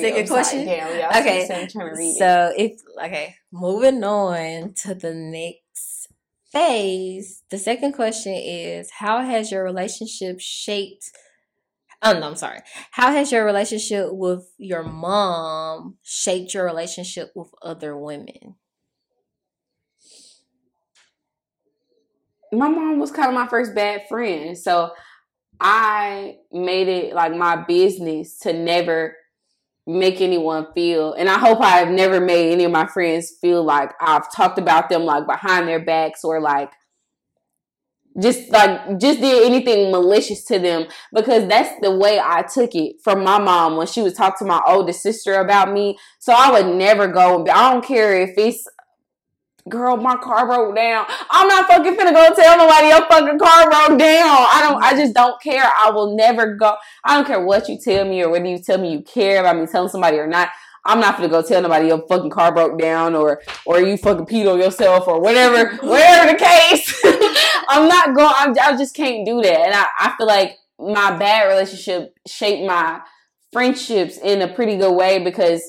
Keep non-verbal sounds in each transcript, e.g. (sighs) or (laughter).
second question? Yeah, okay. So if okay, moving on to the next phase. The second question is how has your relationship shaped Oh no, I'm sorry. How has your relationship with your mom shaped your relationship with other women? My mom was kind of my first bad friend. So I made it like my business to never make anyone feel and I hope I've never made any of my friends feel like I've talked about them like behind their backs or like just like just did anything malicious to them because that's the way I took it from my mom when she would talk to my older sister about me. So I would never go. I don't care if it's girl, my car broke down. I'm not fucking finna go tell nobody your fucking car broke down. I don't, I just don't care. I will never go. I don't care what you tell me or whether you tell me you care about me telling somebody or not. I'm not gonna go tell nobody your fucking car broke down or or you fucking peed on yourself or whatever, whatever the case. (laughs) I'm not going. I'm, I just can't do that, and I, I feel like my bad relationship shaped my friendships in a pretty good way because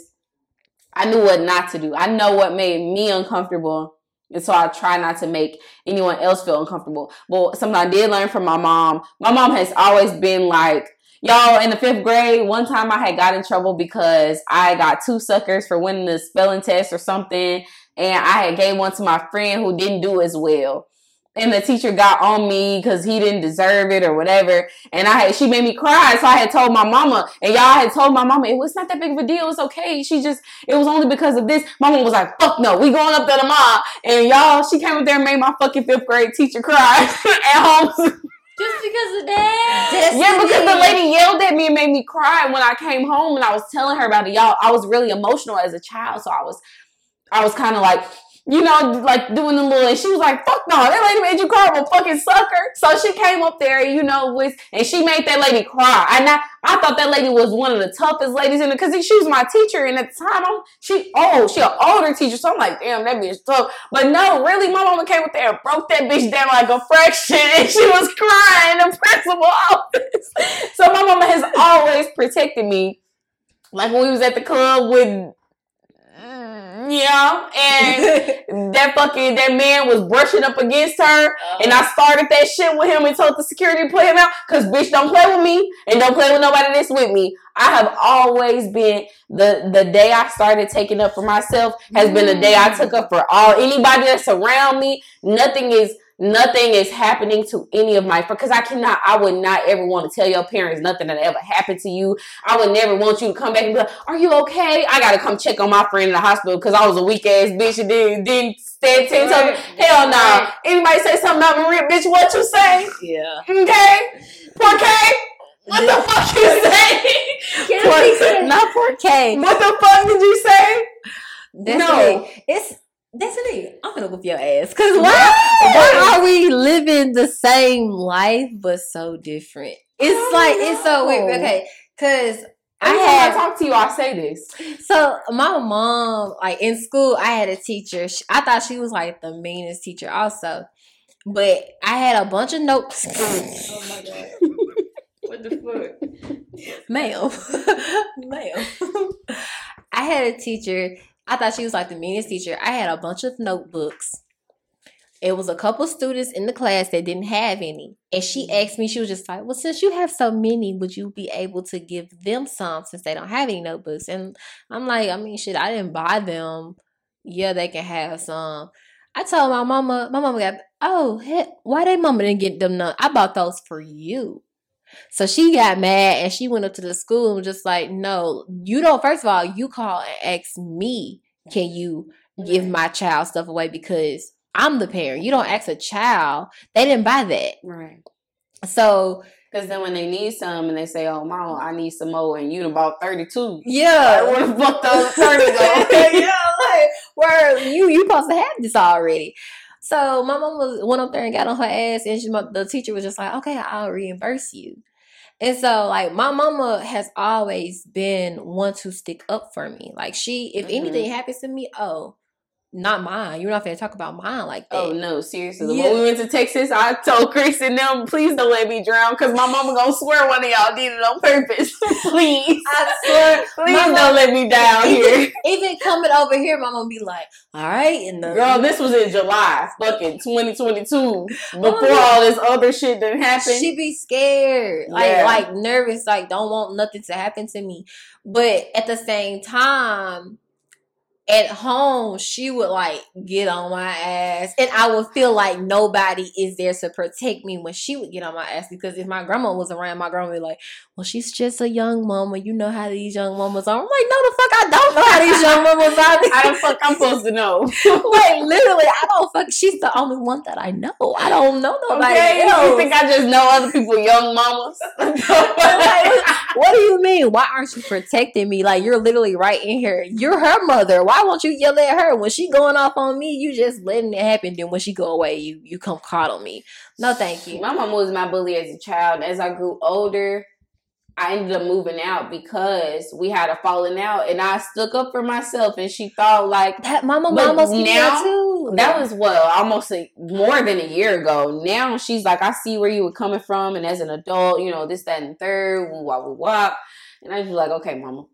I knew what not to do. I know what made me uncomfortable. And so I try not to make anyone else feel uncomfortable. But something I did learn from my mom, my mom has always been like, y'all, in the fifth grade, one time I had got in trouble because I got two suckers for winning the spelling test or something. And I had gave one to my friend who didn't do as well and the teacher got on me because he didn't deserve it or whatever. And I had she made me cry, so I had told my mama, and y'all had told my mama it was not that big of a deal. It's okay. She just it was only because of this. My mom was like, "Fuck no, we going up there tomorrow." And y'all, she came up there and made my fucking fifth grade teacher cry (laughs) at home. Just because of that? Destiny. Yeah, because the lady yelled at me and made me cry when I came home and I was telling her about it. Y'all, I was really emotional as a child, so I was I was kind of like you know, like doing the little, and she was like, fuck no, that lady made you cry, I'm a fucking sucker. So she came up there, you know, with, and she made that lady cry. And I, I thought that lady was one of the toughest ladies in it, cause she was my teacher. And at the time, I'm, she, oh, she an older teacher. So I'm like, damn, that bitch tough. But no, really, my mama came up there and broke that bitch down like a fraction. (laughs) And she was crying in the principal office. (laughs) so my mama has always protected me. Like when we was at the club with yeah, and (laughs) that fucking that man was brushing up against her, uh-huh. and I started that shit with him and told the security to put him out because bitch don't play with me and don't play with nobody that's with me. I have always been the the day I started taking up for myself has been the day I took up for all anybody that's around me. Nothing is nothing is happening to any of my friends, because I cannot I would not ever want to tell your parents nothing that ever happened to you. I would never want you to come back and be like, Are you okay? I gotta come check on my friend in the hospital because I was a weak ass bitch and didn't didn't stand ten toes. Hell no. Nah. Anybody say something about Maria, bitch, what you say? Yeah. Okay. Poor K. What the (laughs) fuck you say? Poor, not poor K. What the fuck did you say? That's no. It's Destiny, I'm gonna whoop your ass. Cause why, why are we living the same life but so different? It's like it's so weird. Okay, cause I had I talk to you, I say this. So my mom, like in school, I had a teacher. She, I thought she was like the meanest teacher, also. But I had a bunch of notes. oh my god! what the fuck, (laughs) ma'am, (laughs) ma'am. (laughs) I had a teacher I thought she was like the meanest teacher. I had a bunch of notebooks. It was a couple students in the class that didn't have any. And she mm-hmm. asked me, she was just like, Well, since you have so many, would you be able to give them some since they don't have any notebooks? And I'm like, I mean, shit, I didn't buy them. Yeah, they can have some. I told my mama, my mama got, oh, why they mama didn't get them none? I bought those for you. So she got mad and she went up to the school and just like, no, you don't, first of all, you call and ask me, can you give my child stuff away because I'm the parent. You don't ask a child. They didn't buy that. Right. So because then when they need some and they say, "Oh, mom, I need some more," and you done bought thirty two. Yeah, like, where the fuck those thirty go? yeah, like where you you supposed to have this already. So my mom was went up there and got on her ass, and she, the teacher was just like, "Okay, I'll reimburse you." And so, like, my mama has always been one to stick up for me. Like, she, if mm-hmm. anything happens to me, oh, not mine. You're not gonna talk about mine like oh, that. Oh no, seriously. Yeah. When we went to Texas, I told Chris and them, please don't let me drown because my mama gonna swear one of y'all did it on purpose. (laughs) please. I swear, (laughs) Please my don't let me down here. (laughs) even coming over here, my mom be like, "All right," and the Girl, this was in July, fucking 2022. Before yeah. all this other shit that happened. She be scared, like Yeah. like nervous, like don't want nothing to happen to me. But at the same time, at home, she would like get on my ass, and I would feel like nobody is there to protect me when she would get on my ass. Because if my grandma was around, my grandma would be like, "Well, she's just a young mama. You know how these young mamas are." I'm like, "No, the fuck, I don't know how these young mamas are." (laughs) How the fuck I'm supposed to know? (laughs) like literally, I don't fuck. She's the only one that I know. I don't know nobody Okay, else. you think I just know other people, young mamas? (laughs) Like, what do you mean? Why aren't you protecting me? Like you're literally right in here. You're her mother. Why won't you yell at her when she going off on me? You just letting it happen. Then when she go away, you you come coddle me. No, thank you. My mom was my bully as a child. As I grew older, I ended up moving out because we had a falling out, and I stuck up for myself. And she thought like That mama But almost now too. that was what almost a, more than a year ago. Now she's like, I see where you were coming from, and as an adult, you know this, that, and third, woo, wah, woo, wah. And I was like, okay, mama.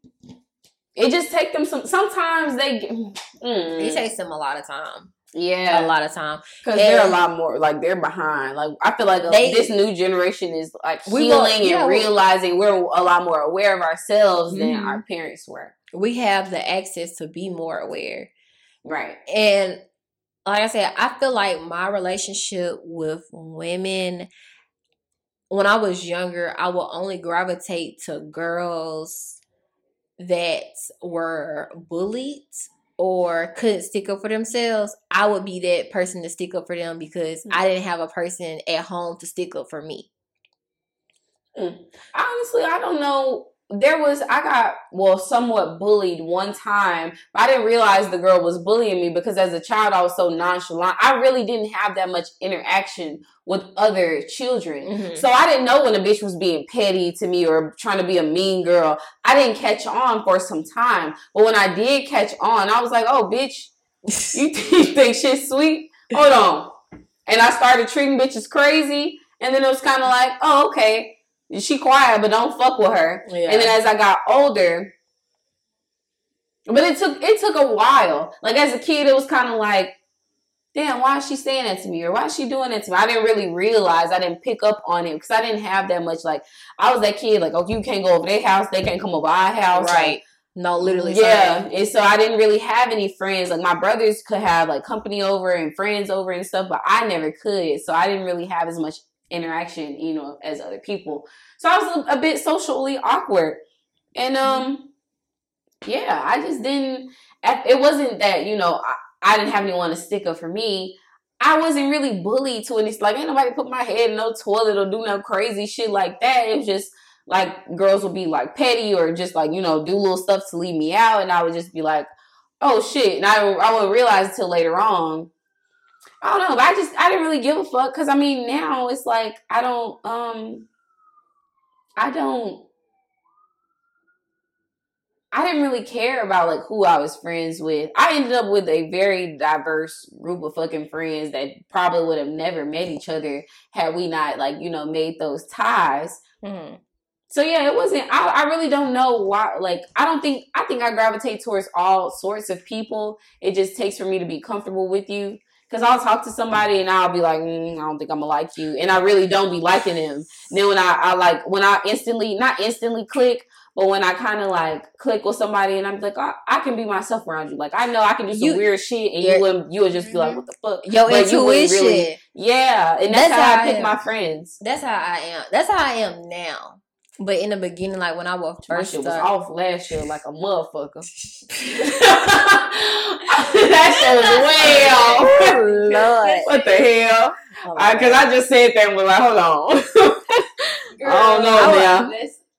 It just take them some. Sometimes they, mm, it takes them a lot of time. yeah, A lot of time. Because they're a lot more like they're behind. Like I feel like uh, They- this new generation is like We healing will- yeah, and realizing we're a lot more aware of ourselves than Mhm. our parents were. We have the access to be more aware. Right. And like I said, I feel like my relationship with women when I was younger, I would only gravitate to girls that were bullied or couldn't stick up for themselves. I would be that person to stick up for them because hmm. I didn't have a person at home to stick up for me. Hmm. Honestly, I don't know. There was I got well somewhat bullied one time, but I didn't realize the girl was bullying me because as a child I was so nonchalant. I really didn't have that much interaction with other children. Mhm. So I didn't know when a bitch was being petty to me or trying to be a mean girl. I didn't catch on for some time. But when I did catch on, I was like, oh, bitch, (laughs) you, (laughs) you think shit's sweet? Hold on. And I started treating bitches crazy. And then it was kind of like, oh, okay. She quiet, but don't fuck with her. Yeah. And then as I got older, but it took it took a while. Like as a kid, it was kind of like, damn, why is she saying that to me? Or why is she doing that to me? I didn't really realize. I didn't pick up on it because I didn't have that much. Like I was that kid. Like, oh, you can't go over their house. They can't come over our house. Like, right. No, literally. yeah, same. and so I didn't really have any friends. Like my brothers could have like company over and friends over and stuff, but I never could. So I didn't really have as much interaction, you know, as other people. So I was a, a bit socially awkward, and um, yeah, I just didn't. It wasn't that you know I, I didn't have anyone to stick up for me. I wasn't really bullied to it. It's like ain't nobody put my head in no toilet or do no crazy shit like that. It was just like girls would be like petty or just like you know do little stuff to leave me out, and I would just be like, oh shit, and I I would realize until later on. I don't know, but I just I didn't really give a fuck because I mean now it's like I don't um I don't I didn't really care about like who I was friends with. I ended up with a very diverse group of fucking friends that probably would have never met each other had we not like, you know, made those ties. Mhm. So yeah, it wasn't I, I really don't know why like I don't think I think I gravitate towards all sorts of people. It just takes for me to be comfortable with you. Cause I'll talk to somebody and I'll be like, mm, I don't think I'm gonna like you, and I really don't be liking them. then when I, I like when I instantly, not instantly click, but when I kind of like click with somebody and I'm like, I, I can be myself around you. Like I know I can do some You- weird shit, and You're- would you would just be like, Mhm. what the fuck? Your But you intuition. really- Yeah, and that's, That's how, how I pick my friends. That's how I am. That's how I am now. But in the beginning, like when I My first shit was off last year like a motherfucker. (laughs) (laughs) that shit was (laughs) way off. Oh, Lord. What the hell? Oh, Because I, just said that and was like, hold on. (laughs) I don't know I now.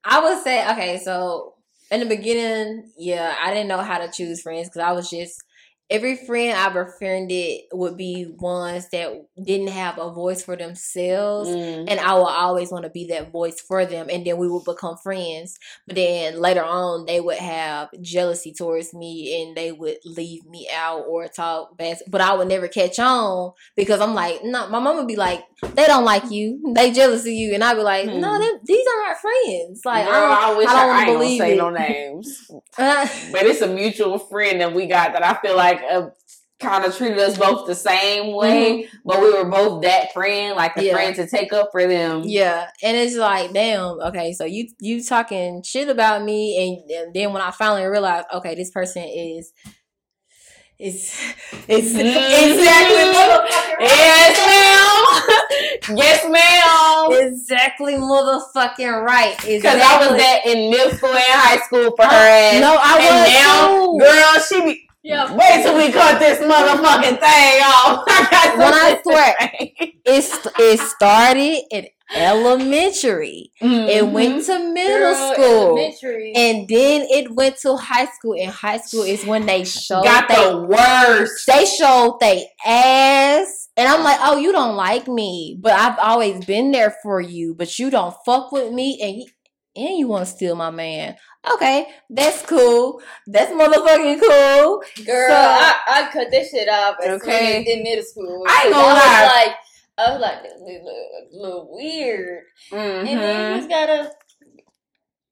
I would say okay. So in the beginning, yeah, I didn't know how to choose friends because I was just every friend I've befriended would be ones that didn't have a voice for themselves. Mm. And I will always want to be that voice for them. And then we would become friends. But then later on, they would have jealousy towards me and they would leave me out or talk bad. But I would never catch on because I'm like, no, my mom would be like, they don't like you. They jealous of you. And I'd be like, no, Hmm. they, these are my friends. Like, Girl, I, don't, I wish I I, don't I ain't believe say it. no names. (laughs) But it's a mutual friend that we got that I feel like uh, kind of treated us both the same way, but we were both that friend, like the Mm-hmm. Yeah. friend to take up for them. Yeah, and it's like, damn, okay, so you you talking shit about me, and, and then when I finally realized, okay, this person is is is exactly mm. motherfucking Yes, ma'am. (laughs) yes, ma'am. exactly motherfucking right. Because Exactly. I was that in middle school and high school for her ass. No, I and was now, too. girl, she be. Yeah. Wait till we cut this motherfucking thing off. (laughs) I got When I swear- say. It's it started in elementary. Mm-hmm. It went to middle Girl, school. elementary. And then it went to high school. And high school is when they showed got they the worst. they showed they ass and i'm like oh you don't like me but i've always been there for you but you don't fuck with me and you, and you want to steal my man okay that's cool that's motherfucking cool Girl, So- I, I cut this shit off as Okay. in middle school. I ain't gonna I lie. was like, I was like, this little, little weird. And then you just gotta,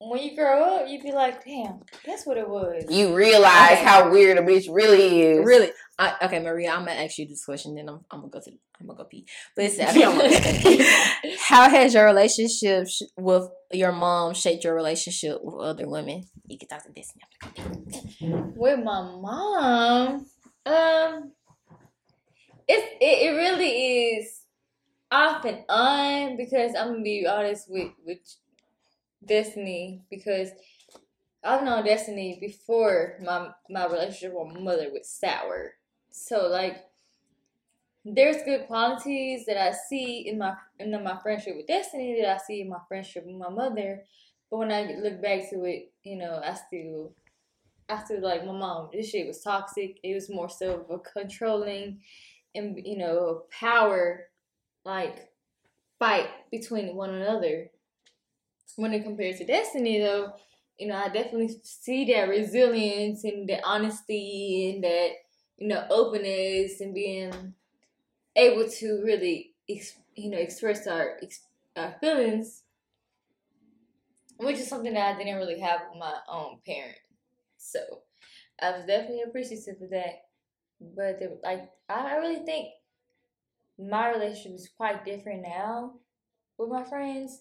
when you grow up, you be like, damn, that's what it was. You realize Okay. how weird a bitch really is. really I, okay maria i'm gonna ask you this question then i'm, I'm gonna go to (laughs) i'm gonna go pee but it's Yeah. how has your relationship sh- with your mom shaped your relationship with other women you can talk to this With my mom, um, it's it, it really is off and on because I'm gonna be honest with with Destiny because I've known Destiny before my my relationship with my mother was sour. So like, there's good qualities that I see in my in my friendship with Destiny that I see in my friendship with my mother. But when I look back to it, you know, I still I still like my mom. This shit was toxic. It was more so of a controlling and you know power like fight between one another. When it compares to Destiny, though, you know I definitely see that resilience and the honesty and that you know openness and being able to really you know express our our feelings, which is something that I didn't really have with my own parent. So I was definitely appreciative of that. But like I really think my relationship is quite different now with my friends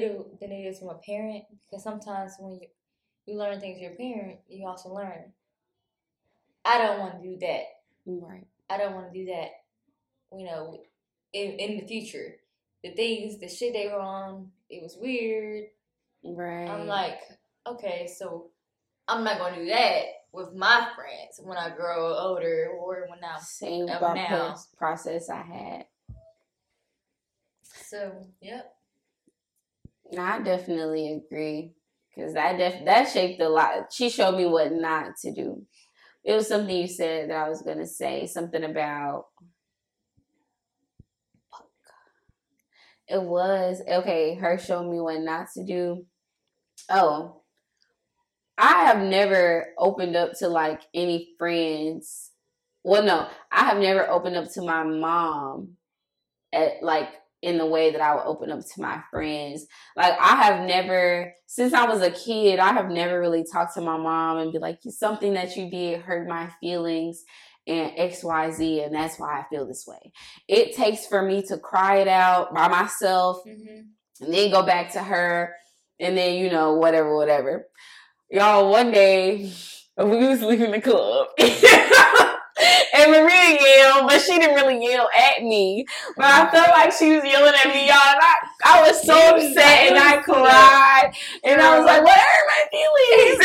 than than it is from a parent. Because sometimes when you you learn things with your parent, you also learn. I don't want to do that. Right. I don't want to do that. You know, in in the future, the things, the shit they were on, it was weird. Right. I'm like, okay, so I'm not gonna do that with my friends when I grow older or when I'm same now. pro- process I had. so yep. I definitely agree because that def- that shaped a lot. She showed me what not to do. It was something you said that I was gonna say something about. It was okay. Her showed me what not to do. Oh, I have never opened up to like any friends. Well, no, I have never opened up to my mom at like in the way that I would open up to my friends. Like I have never since I was a kid, I have never really talked to my mom and be like, something that you did hurt my feelings and XYZ and that's why I feel this way. It takes for me to cry it out by myself Mm-hmm. and then go back to her and then you know whatever whatever y'all one day (laughs) we was leaving the club (laughs) and Maria yelled but she didn't really yell at me but I felt like she was yelling at me y'all and I, I was so upset and I (laughs) cried and I was like what hurt my feelings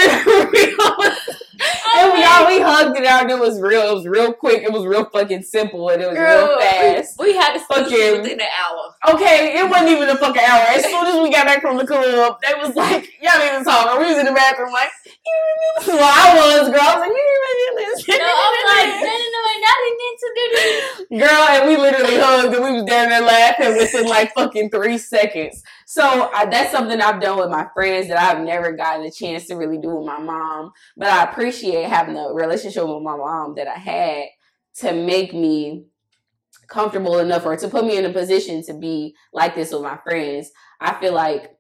and we all we hugged it out and it was real it was real quick it was real fucking simple and it was real fast We had to Fucking- within an hour. Okay, it wasn't even a fucking hour. As soon as we got back from the club, they was like, y'all need to talk. We was in the bathroom like, you remember? (laughs) Well, I was, girl. I was like, you remember this? No, I was like, no, no, no, I didn't mean to do this. Girl, and we literally hugged and we was down there laughing within like fucking three seconds. So I, that's something I've done with my friends that I've never gotten a chance to really do with my mom. But I appreciate having a relationship with my mom that I had to make me comfortable enough or to put me in a position to be like this with my friends. I feel like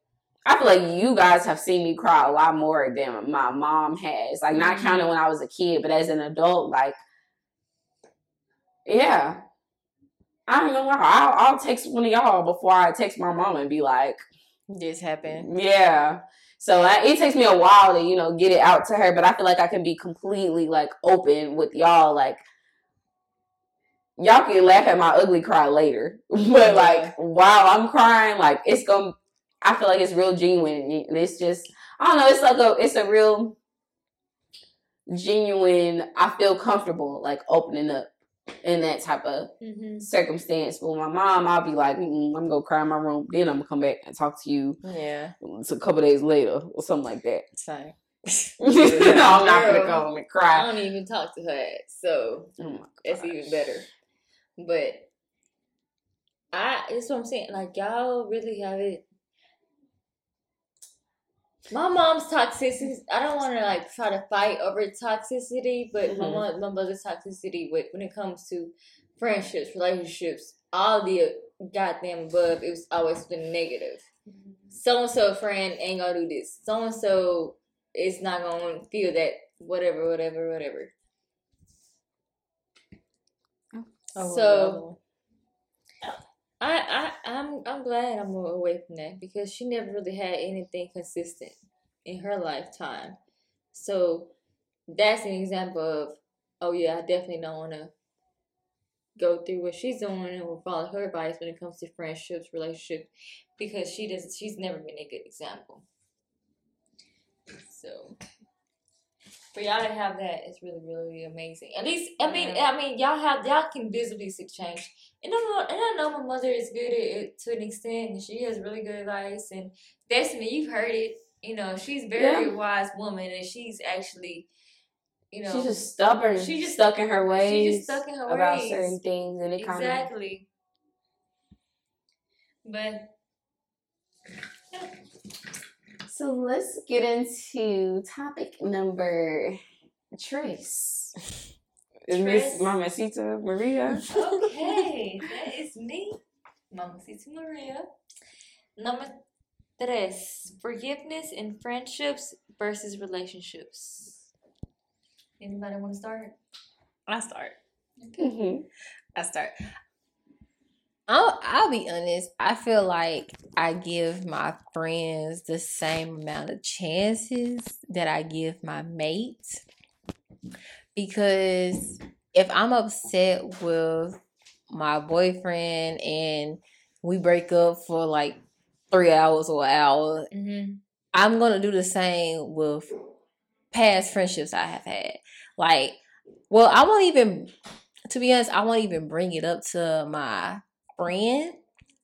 I feel like you guys have seen me cry a lot more than my mom has. Like not Mhm. counting when I was a kid, but as an adult, like yeah. I don't know. I'll, I'll text one of y'all before I text my mom and be like, This happened. yeah. So I, it takes me a while to, you know, get it out to her, but I feel like I can be completely like open with y'all. Like, y'all can laugh at my ugly cry later, (laughs) but like while I'm crying, like it's gonna. I feel like it's real genuine. and It's just I don't know. It's like a it's a real genuine. I feel comfortable like opening up in that type of Mm-hmm. circumstance. With my mom, I'll be like, I'm gonna cry in my room. Then I'm gonna come back and talk to you Yeah. it's a couple days later or something like that. Same. (laughs) (laughs) I'm not gonna Girl. come and cry. I don't even talk to her, so Oh that's even better. But I, that's what I'm saying. Like y'all really have it. My mom's toxicity. I don't want to like try to fight over toxicity, but my Mhm. mom, my mother's toxicity with when it comes to friendships, relationships, all the goddamn above, it was always been negative. So and so friend ain't gonna do this. So and so is not gonna feel that. Whatever, whatever, whatever. Oh, So- I, I I'm I'm glad I'm away from that because she never really had anything consistent in her lifetime. So that's an example of oh yeah, I definitely don't want to go through what she's doing and will follow her advice when it comes to friendships, relationships, because she does she's never been a good example. So for y'all to have that is really really amazing. At least I mean I mean y'all have y'all can visibly see change. And I know, and I know my mother is good at it to an extent, and she has really good advice. And Destiny, you've heard it. You know, she's a very Yeah. wise woman, and she's actually, you know, She's just stubborn. She She just- stuck in her ways. She's just stuck in her about ways. certain things, and it kind of exactly. But So let's get into topic number Trace. Is Miss Trace. Mamacita Maria? okay, (laughs) that is me, Mamacita Maria. Number tres: forgiveness in friendships versus relationships. Anybody want to start? I start. Mhm. I start. I'll, I'll be honest. I feel like I give my friends the same amount of chances that I give my mate. Because if I'm upset with my boyfriend and we break up for like three hours or an hour, Mm-hmm. I'm gonna do the same with past friendships I have had. Like, well, I won't even, to be honest, I won't even bring it up to my friend.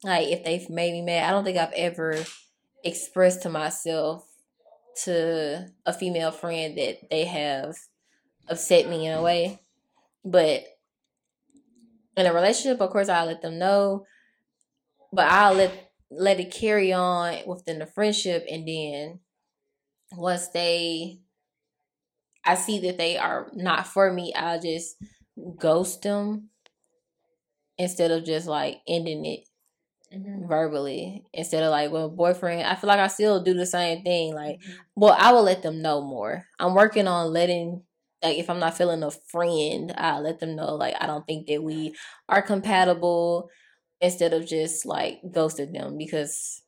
Like, if they've made me mad, I don't think I've ever expressed to myself to a female friend that they have upset me in a way. But in a relationship, of course, I'll let them know. But I'll let let it carry on within the friendship and then once they I see that they are not for me, I'll just ghost them instead of just like ending it Mm-hmm. verbally. Instead of like, well, boyfriend, I feel like I still do the same thing. Like, well, I will let them know more. I'm working on letting like if I'm not feeling a friend, I'll let them know like I don't think that we are compatible instead of just like ghosting them because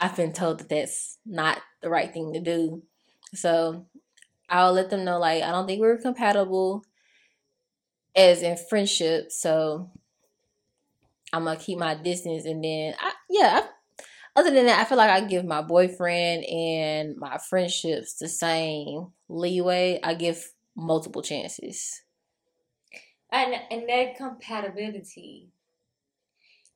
I've been told that that's not the right thing to do. So I'll let them know like I don't think we're compatible as in friendship. So I'm gonna keep my distance, and then I, yeah. I, other than that, I feel like I give my boyfriend and my friendships the same leeway. I give multiple chances. And and that compatibility,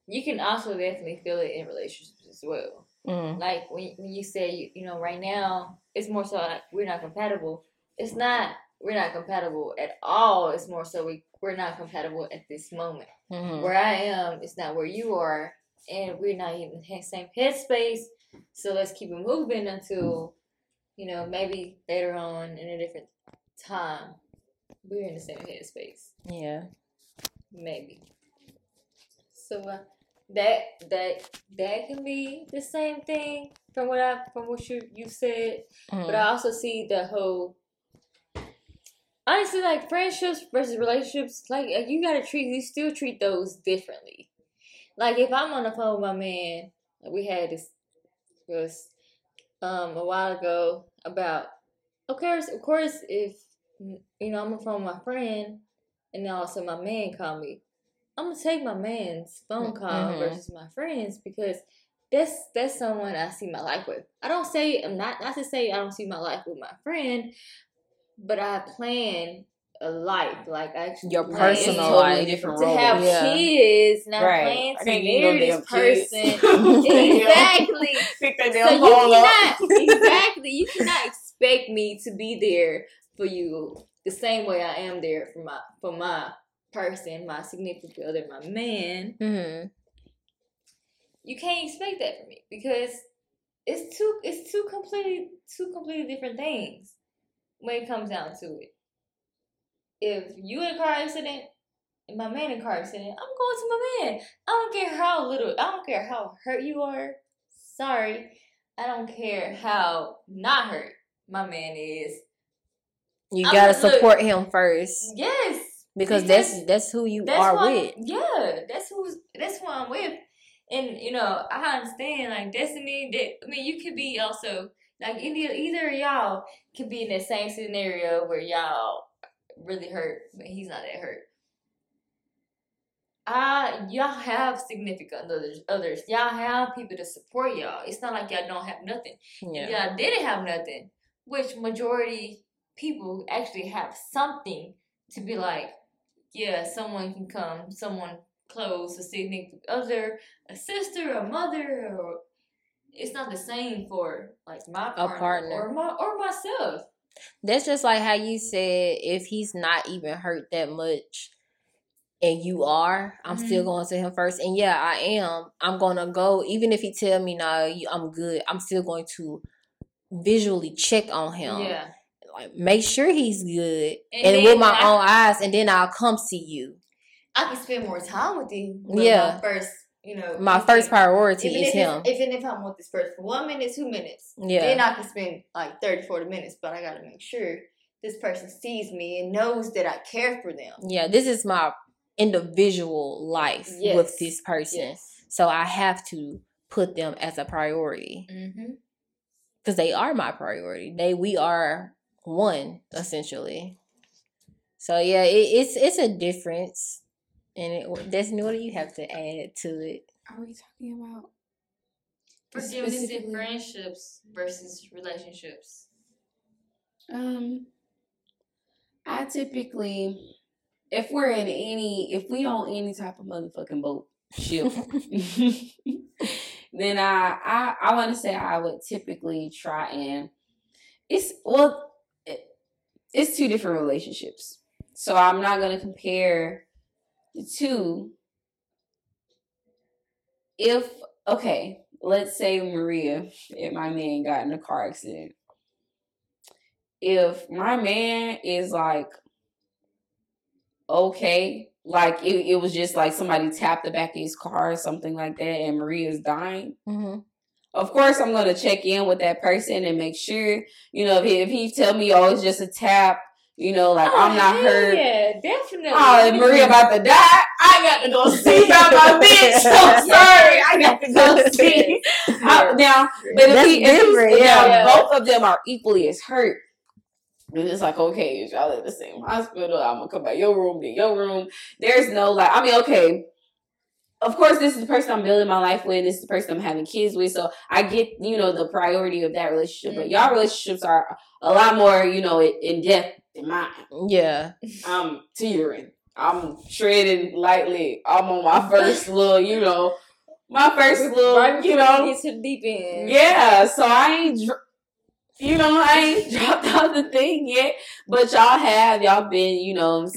you can also definitely feel it in relationships as well. Mm. Like when when you say you, you know right now it's more so like we're not compatible. It's not we're not compatible at all. It's more so we we're not compatible at this moment. Mhm. Where I am it's not where you are, and we're not even in the same headspace. So let's keep it moving until you know maybe later on in a different time we're in the same headspace Yeah. maybe. So uh, that that that can be the same thing from what I from what you you said, Mhm. but I also see the whole. Honestly, like friendships versus relationships, like you gotta treat you still treat those differently. Like if I'm on the phone with my man, we had this was um a while ago about of course of course if you know I'm on the phone with my friend and then also my man call me, I'm gonna take my man's phone call Mhm. versus my friends because that's that's someone I see my life with. I don't say I'm not not to say I don't see my life with my friend, but I plan a life like I actually Your personal totally life. different to have Yeah. kids I Right. plan I to (laughs) can't (laughs) give you marry this person. exactly. Pick that So you cannot (laughs) exactly you cannot expect me to be there for you the same way I am there for my for my person, my significant other, my man. Mhm. You can't expect that from me because it's two it's two completely two completely different things when it comes down to it. If you in a car accident and my man in a car accident, I'm going to my man. I don't care how little I don't care how hurt you are. Sorry. I don't care how not hurt my man is. You I'm gotta look- support him first Yes. because because that's that's who you that's are with. Yeah, that's who's that's who I'm with. And you know, I understand like destiny. That I mean, you could be also like either either y'all could be in that same scenario where y'all really hurt, but he's not that hurt. Uh, y'all have significant others. Others, y'all have people to support y'all. It's not like y'all don't have nothing. Yeah. Y'all didn't have nothing, which majority people actually have something to be like, yeah, someone can come, someone close, a significant other, a sister, a mother, or it's not the same for like my partner, partner. or my or myself. That's just like how you said if he's not even hurt that much and you are, I'm still Mhm. going to him first. And yeah, I am. I'm gonna go even if he tell me no, you, I'm good. I'm still going to visually check on him. Yeah, Like make sure he's good And and, with my I- own eyes, and then I'll come see you. I can spend more time with you. Yeah. first, you know, My first it- priority is if him. Even if I'm with this person for one minute, two minutes, Yeah. then I can spend like 30, 40 minutes. But I gotta make sure this person sees me and knows that I care for them. Yeah, this is my individual life with this person. Yes. So I have to put them as a priority Mm-hmm. because they are my priority. They we are one essentially. So yeah, it, it's it's a difference, and it, Destiny, what do you have to add to it? Are we talking about? Forgiveness in Specifically- friendships versus relationships. Um, I typically, if we're in any, if we on any type of motherfucking boat ship, (laughs) (laughs) then I, I, I want to say I would typically try and it's well, it, it's two different relationships, so I'm not gonna compare the two. If okay, let's say Maria and my man got in a car accident if my man is like okay, like it, it was just like somebody tapped the back of his car or something like that, and Maria's dying. Mm-hmm. Of course, I'm gonna check in with that person and make sure, you know, if he, if he tell me, oh, it's just a tap, you know, like oh, I'm not hurt. Oh, Yeah, definitely. Oh, if Maria about to die, I got to go see about my (laughs) bitch. I'm sorry, I got to go see. I- (laughs) uh, now, but if, That's he, if he's- yeah, yeah. both of them are equally as hurt. And it's like, okay, if y'all at the same hospital, I'm gonna come by your room, to your room. There's no like, I mean, okay. Of course, this is the person I'm building my life with. This is the person I'm having kids with. So I get, you know, the priority of that relationship. But y'all relationships are a lot more, you know, in depth than mine. Yeah. I'm (laughs) teetering. I'm treading lightly. I'm on my first (laughs) little, you know, my first little, Right you know, get to deep end. yeah. So I ain't, you know, I ain't (laughs) dropped out the thing yet, but y'all have, y'all been, you know,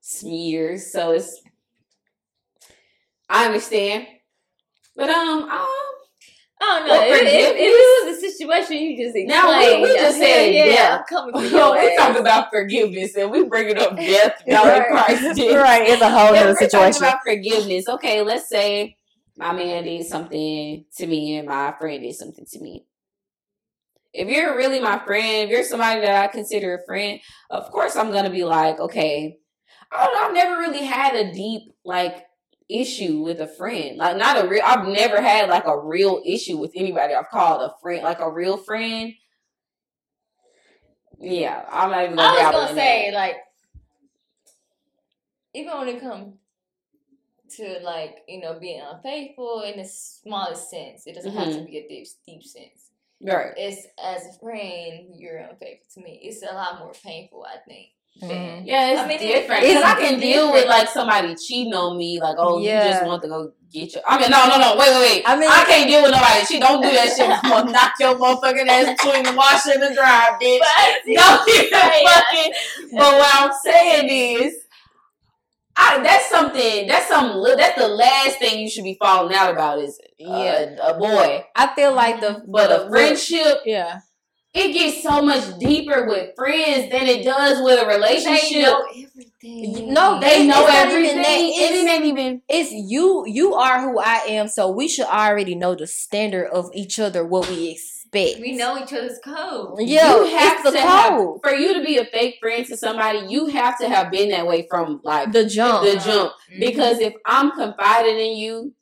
smears. So it's, I understand, but um, I Oh, I don't know. Well, if, if it was a situation you just explained, Now, we- we just said yeah, death. I'm coming (laughs) for your we talk about forgiveness and we bringing up death. (laughs) In Right. Christ (laughs) did. right, it's a whole other situation. about forgiveness. Okay, let's say my man did something to me and my friend did something to me. If you're really my friend, if you're somebody that I consider a friend, of course I'm gonna be like, okay, I don't know, I've never really had a deep like issue with a friend. Like not a real I've never had like a real issue with anybody I've called a friend, like a real friend. Yeah, I'm not even gonna I was gonna say that. like, even when it comes to like you know being unfaithful in the smallest sense, it doesn't have Mm-hmm. to be a deep deep sense. Right. It's as a friend, you're unfaithful to me. It's a lot more painful, I think. Than- Yeah, it's I mean, different. Because I can deal different. with like somebody cheating on me, like, oh, you just want to go get your. I mean, no, no, no, wait, wait, wait. I I mean- I can't deal with nobody. She don't do that shit. (laughs) I'm gonna knock your motherfucking ass between the washer and the dryer, bitch. But Don't what you're even fucking. But what I'm saying is, I, that's something. That's some. That's the last thing you should be falling out about. Is Yeah. uh, a boy. I feel like the But the a friendship, yeah. It gets so much deeper with friends than it does with a They relationship. know everything. No, They know everything. that. It's- it ain't even. It's you. You are who I am, so we should already know the standard of each other, what we expect. We know each other's code. Yeah, you have to have for you to be a fake friend to somebody. You have to have been that way from like The jump. the jump. Mhm. Because if I'm confiding in you,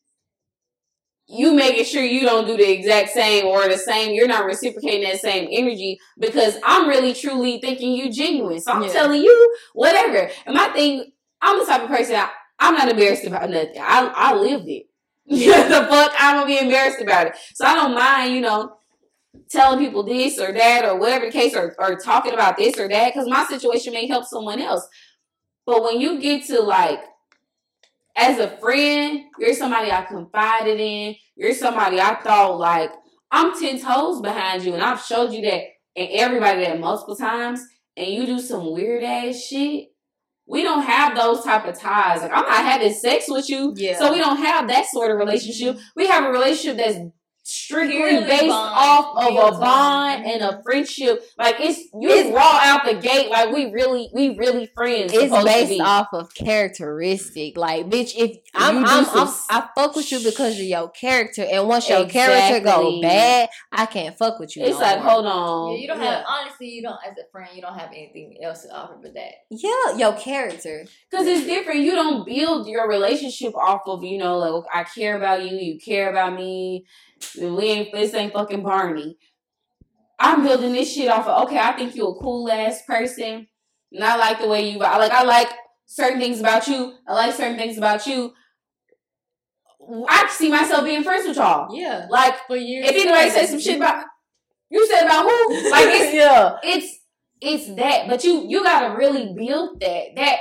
you making sure you don't do the exact same or the same. You're not reciprocating that same energy because I'm really truly thinking you genuine. So I'm Yeah. telling you whatever. And my thing, I'm the type of person. I, I'm not embarrassed about nothing. I I lived it. (laughs) the fuck, I'm gonna be embarrassed about it. So I don't mind, you know, telling people this or that or whatever the case, or, or talking about this or that, because my situation may help someone else. But when you get to like, as a friend, you're somebody I confided in, you're somebody I thought like, I'm 10 toes behind you, and I've showed you that and everybody that multiple times, and you do some weird ass shit. We don't have those type of ties. Like I'm not having sex with you, Yeah. so we don't have that sort of relationship. We have a relationship that's strictly Purely based bond, off of real a time. bond and a friendship. Like it's you It's- raw out the gate. Like we really, we really friends. It's supposed to based be. off of characteristic. Like, bitch, if I'm, You do I'm, I'm I fuck with you because of your character, and once your character go bad, I can't fuck with you. It's no like, more. hold on. Yeah, you don't Yeah. have honestly, you don't as a friend, you don't have anything else to offer but that. Yeah, your character. Because it's different. You don't build your relationship off of, you know, like, I care about you, you care about me. We ain't, this ain't fucking Barney. I'm building this shit off of, okay, I think you're a cool ass person. And I like the way you, I like, I like certain things about you. I like certain things about you. I can see myself being friends with y'all. Yeah. Like, For years. if anybody says some shit about, you said about who? Like, it's, (laughs) yeah. it's it's that but you you gotta really build that that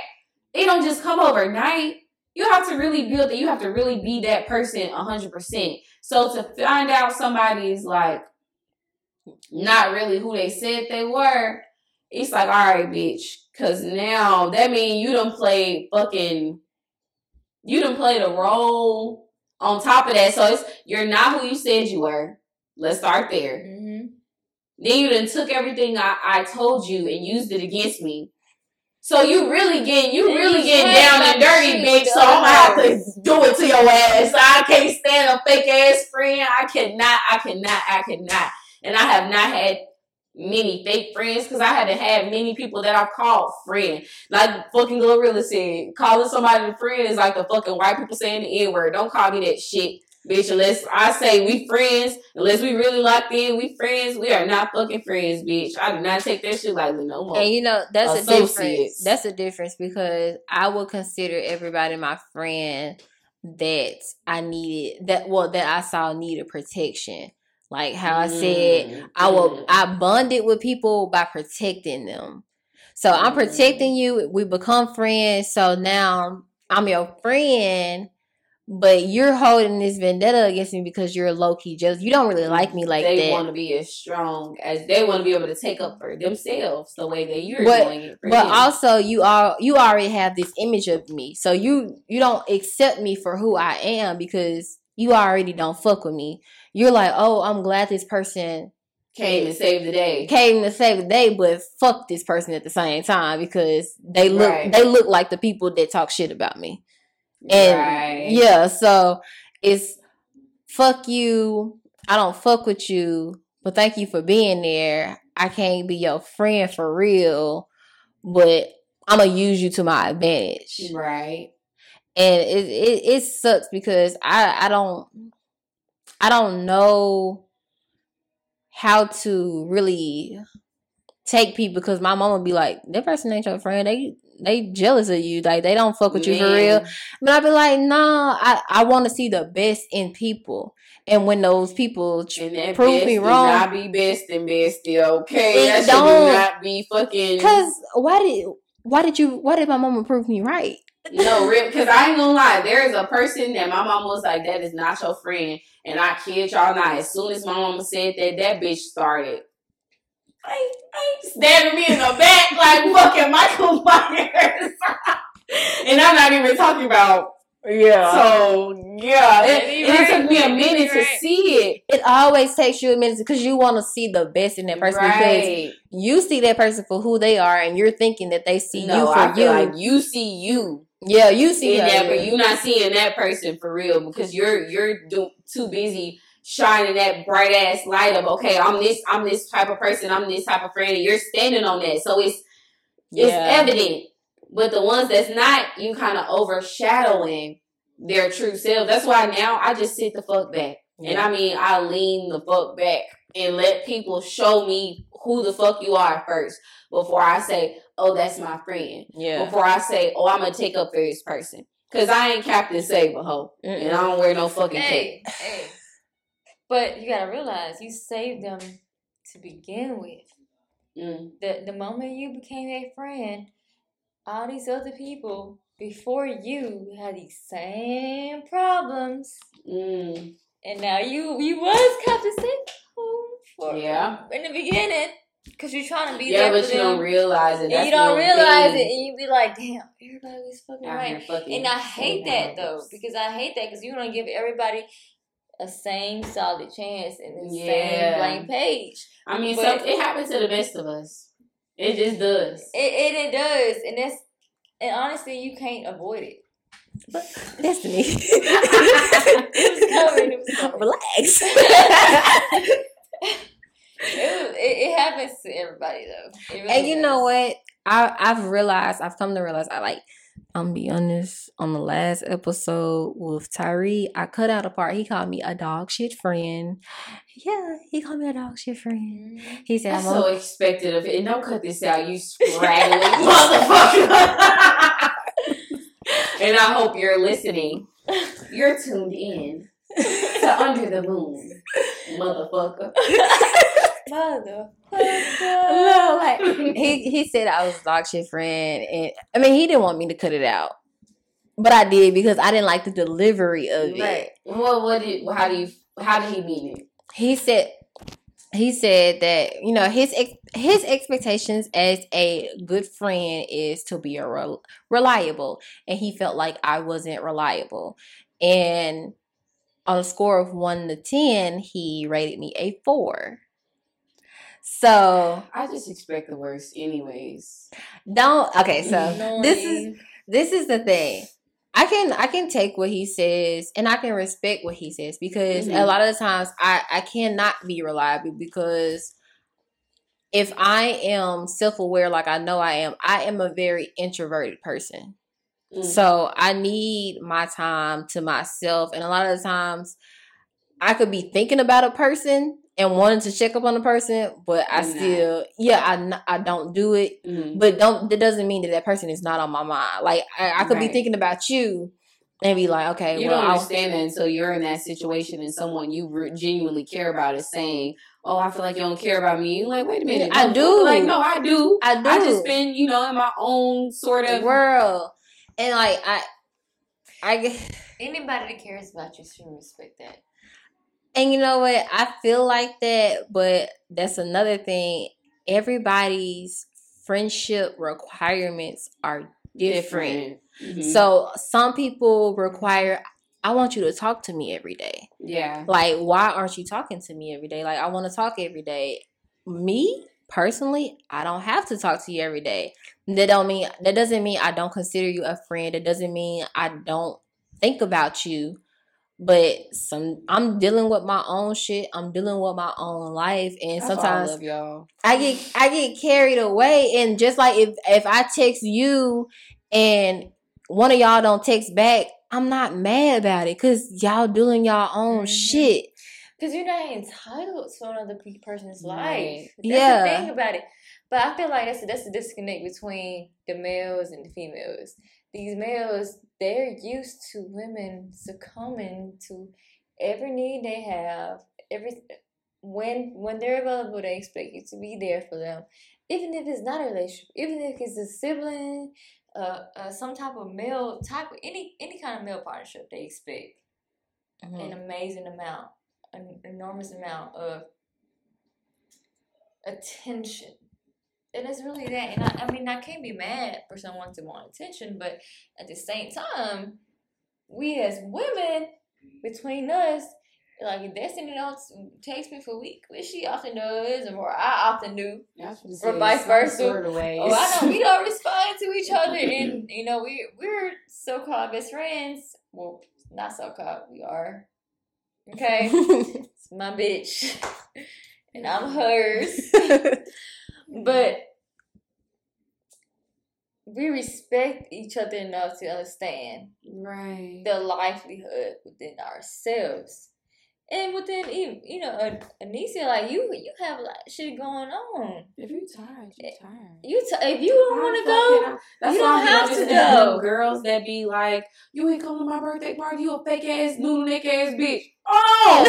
it don't just come overnight you have to really build it you have to really be that person 100% so to find out somebody's like not really who they said they were it's like all right bitch because now that means you don't play fucking you don't play the role on top of that. So it's you're not who you said you were. Let's start there. Hmm then you done took everything I, I told you and used it against me. So you really getting you really getting down and dirty, bitch. So I'm gonna have to do it to your ass. I can't stand a fake ass friend. I cannot, I cannot, I cannot. And I have not had many fake friends because I haven't had many people that I called friend. Like fucking Glorilla said, calling somebody a friend is like the fucking white people saying the N word. Don't call me that shit. Bitch, unless I say we friends, unless we really locked in, we friends, we are not fucking friends, bitch. I do not take that shit lightly no more. And you know that's a difference. That's a difference because I would consider everybody my friend that I needed that well that I saw needed protection. Like how I said, Mm, I will mm. I bonded with people by protecting them. So I'm protecting you. We become friends. So now I'm your friend, but you're holding this vendetta against me because you're low key jealous. You don't really like me like they that. They want to be as strong as they want to be able to take up for themselves the way that you're But- doing it. For but them. also you are you already have this image of me so you you don't accept me for who i am because you already don't fuck with me you're like oh i'm glad this person came and saved the day. came to save the day but fuck this person at the same time because they look Right. they look like the people that talk shit about me and right. yeah so it's fuck you i don't fuck with you but thank you for being there i can't be your friend for real but i'm gonna use you to my advantage Right. and it, it it sucks because i i don't i don't know how to really take people because my mom would be like that person ain't your friend they they jealous of you like they don't fuck with you for real but I'd be like, no, I, I want to see the best in people. And when those people tr- prove me wrong, not be best and bestie, okay? That should not be fucking. because why did why did you why did my mama prove me right? No, real, because I ain't gonna lie. There is a person that my mom was like, that is not your friend. And I kid y'all not, as soon as my mama said that, that bitch started. Like, like stabbing me in the back like fucking Michael (laughs) Myers. and I'm not even talking about. Yeah. So yeah, it, Maybe and it took me a maybe minute to see it. it always takes you a minute because you want to see the best in that person because right? you see that person for who they are and you're thinking that they see No, you for I feel you. like you see you yeah, you see in that, but you're not seeing that person for real because you're you're do, too busy shining that bright ass light of okay, I'm this I'm this type of person, I'm this type of friend, and you're standing on that, so it's it's Yeah. evident. But the ones that's not, you kind of overshadowing their true self. That's why now I just sit the fuck back, and I mean I lean the fuck back and let people show me who the fuck you are first before I say, oh, that's my friend yeah. before I say, "Oh, I'm gonna take up for this person," because I ain't Captain Save a hoe, and I don't wear no fucking cape. Hey, hey. But you gotta realize you saved them to begin with. Mm. The the moment you became a friend, all these other people before you had these same problems, Mm. and now you you was Sinkhole for Yeah, in the beginning because you're trying to be yeah, but you them, don't realize it. and you don't realize thing. it, and you be like, "Damn, everybody was fucking Out right." fucking And I hate that though because I hate that because you don't give everybody a same solid chance and the Yeah. same blank page. I mean, But- so it happens to the best of us. It just does. It, it it does, and that's and honestly, you can't avoid it. (laughs) Destiny. (laughs) (laughs) It was coming. It was. Relax. It, was, it, it happens to everybody though. Really And you does. know what? I I've realized I've come to realize I like I'm gonna be honest, on the last episode with Tyree, I cut out a part. He called me a dog shit friend. Yeah, he called me a dog shit friend. Mhm. He said That's I'm so a, (laughs) expected of it. And don't cut this out, you (laughs) scraggly motherfucker. (laughs) and I hope you're listening. You're tuned in to Under the Moon, motherfucker. No, like he he said I was a dog shit friend, and I mean he didn't want me to cut it out, but I did because I didn't like the delivery of it. Well, what did? How do you? How did he mean it? he said he said that you know his ex- his expectations as a good friend is to be a rel- reliable and he felt like I wasn't reliable and on a score of 1 to 10 he rated me a 4 so I just expect the worst, anyways. don't okay so this is this is the thing. I can I can take what he says and I can respect what he says because a Mhm. lot of the times I I cannot be reliable because if I am self-aware like I know I am, I am a very introverted person. Mm. So I need my time to myself and a lot of the times I could be thinking about a person and wanting to check up on the person, but I You're not. still yeah, I don't do it Mhm. but don't that doesn't mean that that person is not on my mind. Like I, I could be thinking about you and be like, okay, You well, don't I'll, understand that until you're in that situation and someone you re- genuinely care about is saying, "Oh, I feel like you don't care about me." You're like, wait a minute, I do. Like, no, I do. I do. I just been, you know, in my own sort of. world, and like I, I, Anybody that cares about you should respect that. And you know what? I feel like that, but that's another thing. Everybody's friendship requirements are different. Mhm. So some people require I want you to talk to me every day. yeah. Like, why aren't you talking to me every day? Like, I want to talk every day. Me personally, I don't have to talk to you every day. That don't mean that doesn't mean I don't consider you a friend. It doesn't mean I don't think about you. But some I'm dealing with my own shit. I'm dealing with my own life, and That's why I sometimes love y'all. I get I get carried away and just like if if I text you and one of y'all don't text back, I'm not mad about it cuz y'all doing y'all own Mhm. shit. Because you're not entitled to another pe- person's life. Right. That's Yeah. the thing about it. But I feel like that's that's the disconnect between the males and the females. These males, they're used to women succumbing to every need they have. Every when when they're available, they expect you to be there for them, even if it's not a relationship, even if it's a sibling, uh, uh some type of male type, any any kind of male partnership, they expect an amazing amount, an enormous amount of attention. And it's really that. And I, I mean, I can't be mad for someone to want attention, but at the same time, we as women, between us, like if Destiny don't text me for a week, which she often does, or I often do. That's it Or vice versa. Sort of. Oh, I know we (laughs) don't respond to each other, and you know we we're so called best friends. Well, not so called. We are. Okay. (laughs) It's my bitch. And I'm (laughs) hers. But we respect each other enough to understand right. the livelihood within ourselves. And within even you know, An- Anisha, like you you have a lot of shit going on. If you tired, you eh, tired. You t- if you don't want to go, That's You don't have to go. Girls that be like, you ain't coming to my birthday party. You a fake ass noodle neck ass bitch. (laughs) Oh,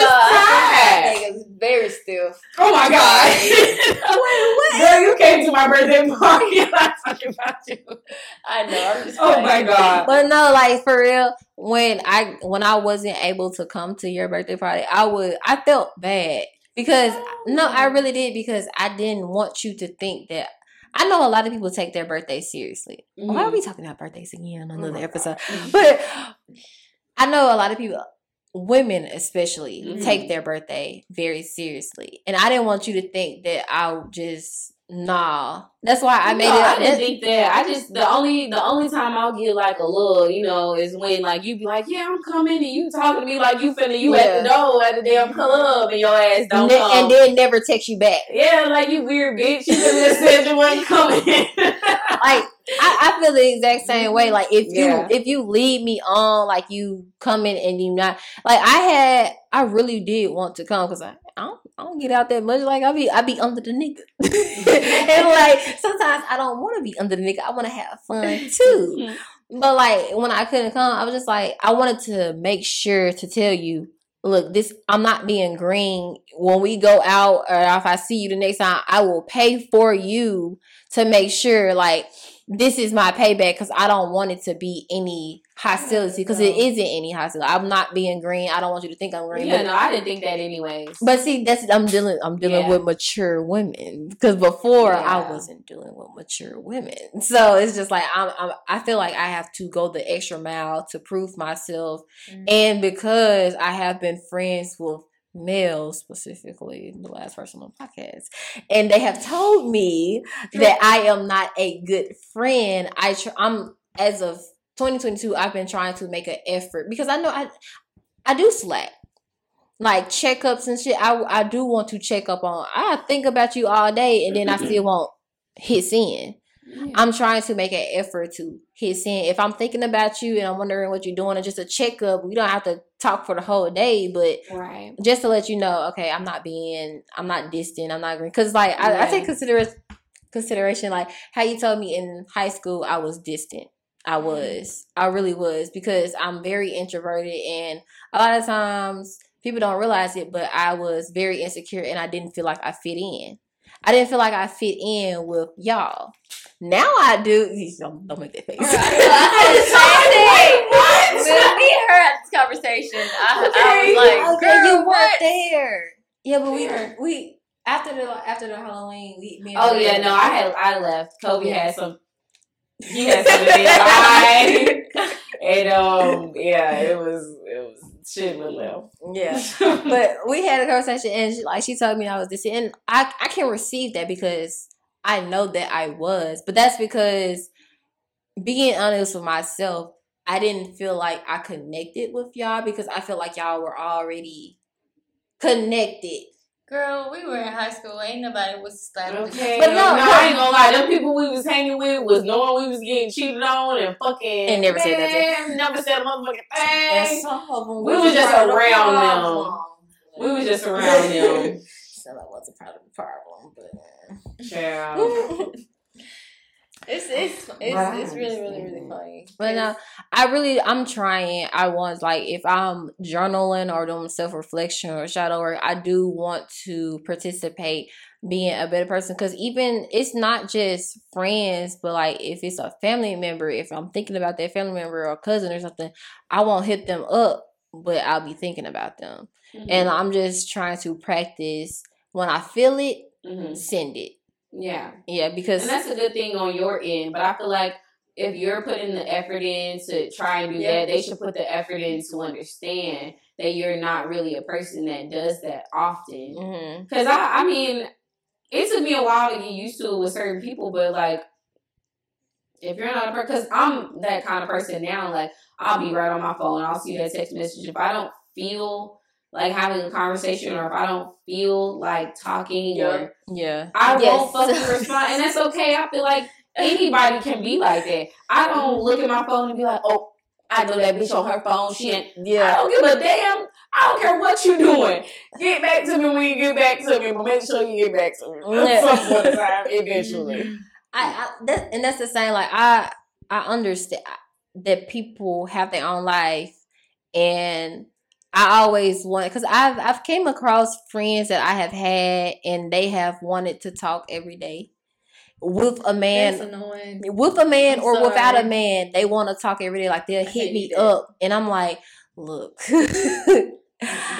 I was just tired. Niggas very stiff. Oh my god. (laughs) Wait, Girl, you came to my birthday party and I'm talking about you. I know. I'm just. Oh my god. But no, like for real, when I when I wasn't able to come to your birthday party, I would I felt bad because no, I oh. really did because I didn't want you to think that. I know a lot of people take their birthdays seriously. Why are we mm. talking about birthdays again on Oh another my episode? God. But I know a lot of people, women especially, Mhm. take their birthday very seriously, and I didn't want you to think that I just nah. That's why I made No, it. I didn't think that. I just the only the only time I'll get like a little, you know, is when like you be like, yeah, I'm coming, and you talking to me like you finna you at the door at the damn club, and your ass don't Ne- come. and then never text you back. yeah, like you weird bitch. You just said you wasn't (laughs) coming. Like I, I feel the exact same way. Like if you Yeah. if you lead me on, like you coming and you not like I had, I really did want to come because I, I don't I don't get out that much. Like I be I be under the nigga, (laughs) and like sometimes I don't want to be under the nigga. I want to have fun too. Mm-hmm. But like when I couldn't come, I was just like I wanted to make sure to tell you. Look, this I'm not being green. When we go out, or if I see you the next time, I will pay for you to make sure like this is my payback because I don't want it to be any hostility because it isn't any hostility. I'm not being green. I don't want you to think I'm green. yeah, but, no, I didn't think that anyways. but see, that's I'm dealing. I'm dealing Yeah. with mature women because before I wasn't dealing with mature women. (laughs) So it's just like I'm, I'm. I feel like I have to go the extra mile to prove myself, Mhm. and because I have been friends with males specifically the last person on the podcast and they have told me that i am not a good friend i tr- i'm as of 2022 i've been trying to make an effort because i know i i do slack like checkups and shit i i do want to check up on i think about you all day and then i still (clears throat) won't hit send Yeah. I'm trying to make an effort to hit send. If I'm thinking about you and I'm wondering what you're doing, or just a checkup, we don't have to talk for the whole day, but right. just to let you know, okay, I'm not being, I'm not distant, I'm not green. Cause like I, I take consideration, consideration like how you told me in high school I was distant. I was, I really was, because I'm very introverted, and a lot of times people don't realize it, but I was very insecure and I didn't feel like I fit in. I didn't feel like I fit in with y'all. Now I do. Don't, don't make that face. (laughs) (laughs) When me and her had this conversation, I, I was like, okay, girl, you weren't what? there. Yeah, but we we after the after the Halloween, we. Me and Oh yeah, no, I had I left. Kobe Yeah. had some. He had something in mind, and um, yeah, it was it was shit with left. Yeah, (laughs) but we had a conversation, and she, like she told me I was this, and I I can receive that because I know that I was, but that's because being honest with myself, I didn't feel like I connected with y'all because I feel like y'all were already connected. Girl, we were in high school. Ain't nobody was slapping. Okay, But but no, no, no. I ain't gonna lie. Them people we was hanging with was knowing we was getting cheated on and fucking And never said nothing. Never said a motherfucking And thing. some of them We was just around them. We was just around them. So that was a part of the problem, but. Uh. Child. (laughs) It's it's it's, Right. it's really really really funny. But no, I really I'm trying. I want like if I'm journaling or doing self reflection or shadow work, I do want to participate, being a better person. Because even it's not just friends, but like if it's a family member, if I'm thinking about that family member or cousin or something, I won't hit them up, but I'll be thinking about them. And I'm just trying to practice when I feel it, Mhm. send it. Yeah. Yeah, because And that's a good thing on your end. But I feel like if you're putting the effort in to try and do Yeah. that, they should put the effort in to understand that you're not really a person that does that often. Mm-hmm. Because I, I mean, it took me a while to get used to it with certain people, but like, if you're not a person, because I'm that kind of person now, like, I'll be right on my phone, I'll see that text message. If I don't feel like having a conversation or if I don't feel like talking or yeah, I Yes. won't fucking respond, and that's okay. I feel like (laughs) anybody can be like that. I don't mm-hmm. look at my phone and be like, oh, I know that bitch on her phone. She ain't. Yeah. I don't give a damn. I don't care what you're doing. Get back to me when you get back to me, but make sure you get back to me at (laughs) Yeah. some point time eventually. Mm-hmm. I, I that, and that's the same. Like I, I understand that people have their own life, and I always want because I've I've came across friends that I have had, and they have wanted to talk every day with a man. annoying. With a man I'm or without a man, they want to talk every day. Like they'll I hit me up, and I'm like, look, (laughs)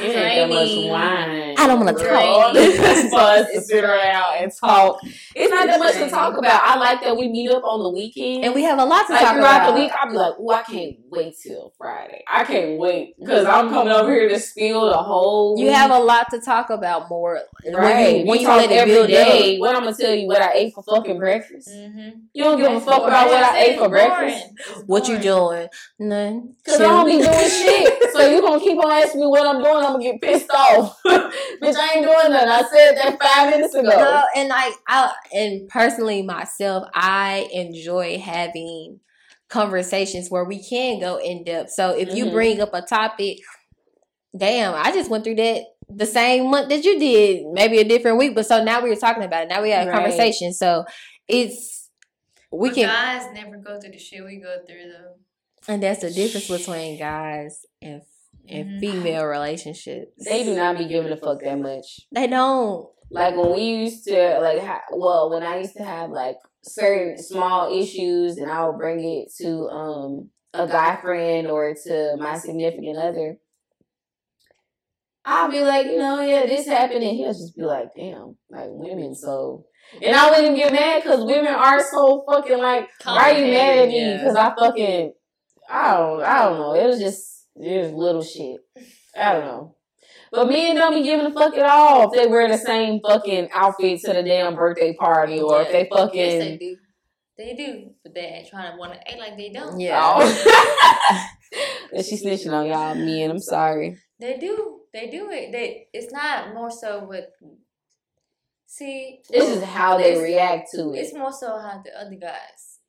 It ain't that much wine. I don't wanna Girl, talk. It's for us to sit around and talk. It's not that much to talk about. I like that we meet up on the weekend. and we have a lot to like talk throughout about. the week, I'll be like, "Oh, I can't wait till Friday. I can't wait because I'm coming over here to spill the whole. You week. have a lot to talk about more right. when you, when you talk let it build day. up. What I'm gonna tell you what I ate for fucking breakfast. Mm-hmm. You don't give a fuck about what I ate for breakfast What you doing? None. because I don't be doing shit. So you gonna keep on asking me what I'm doing? I'm gonna get pissed off. (laughs) Bitch, I ain't doing nothing. I said that five minutes ago. No, and like I and personally myself, I enjoy having conversations where we can go in depth. So if you Mhm. bring up a topic, damn, I just went through that the same month that you did, maybe a different week, but so now we're talking about it. Now we have a Right. conversation. So it's we But can guys never go through the shit we go through though. and that's the difference between guys and and Mhm. female relationships. They do not be giving a fuck that much. They don't. Like when we used to like, ha- well, when I used to have like certain small issues, and I would bring it to um a guy friend or to my significant other. I'll be like, you know, yeah, this happened, and he'll just be like, damn, like women, so. And I wouldn't get mad because women are so fucking like, why are you mad at me? Yeah. Because I fucking, I don't, I don't know. It was just, it was little shit. I don't know. But men don't be giving a fuck at all if they wear the same fucking outfit to the damn birthday party or if they fucking. Yes, they do. They do, but they ain't trying to want to act like they don't. Yeah. Oh. and (laughs) (laughs) she snitching on y'all, men. I'm sorry. They do. They do it. They. It's not more so with. See, This is how they react to it. It's more so how the other guys.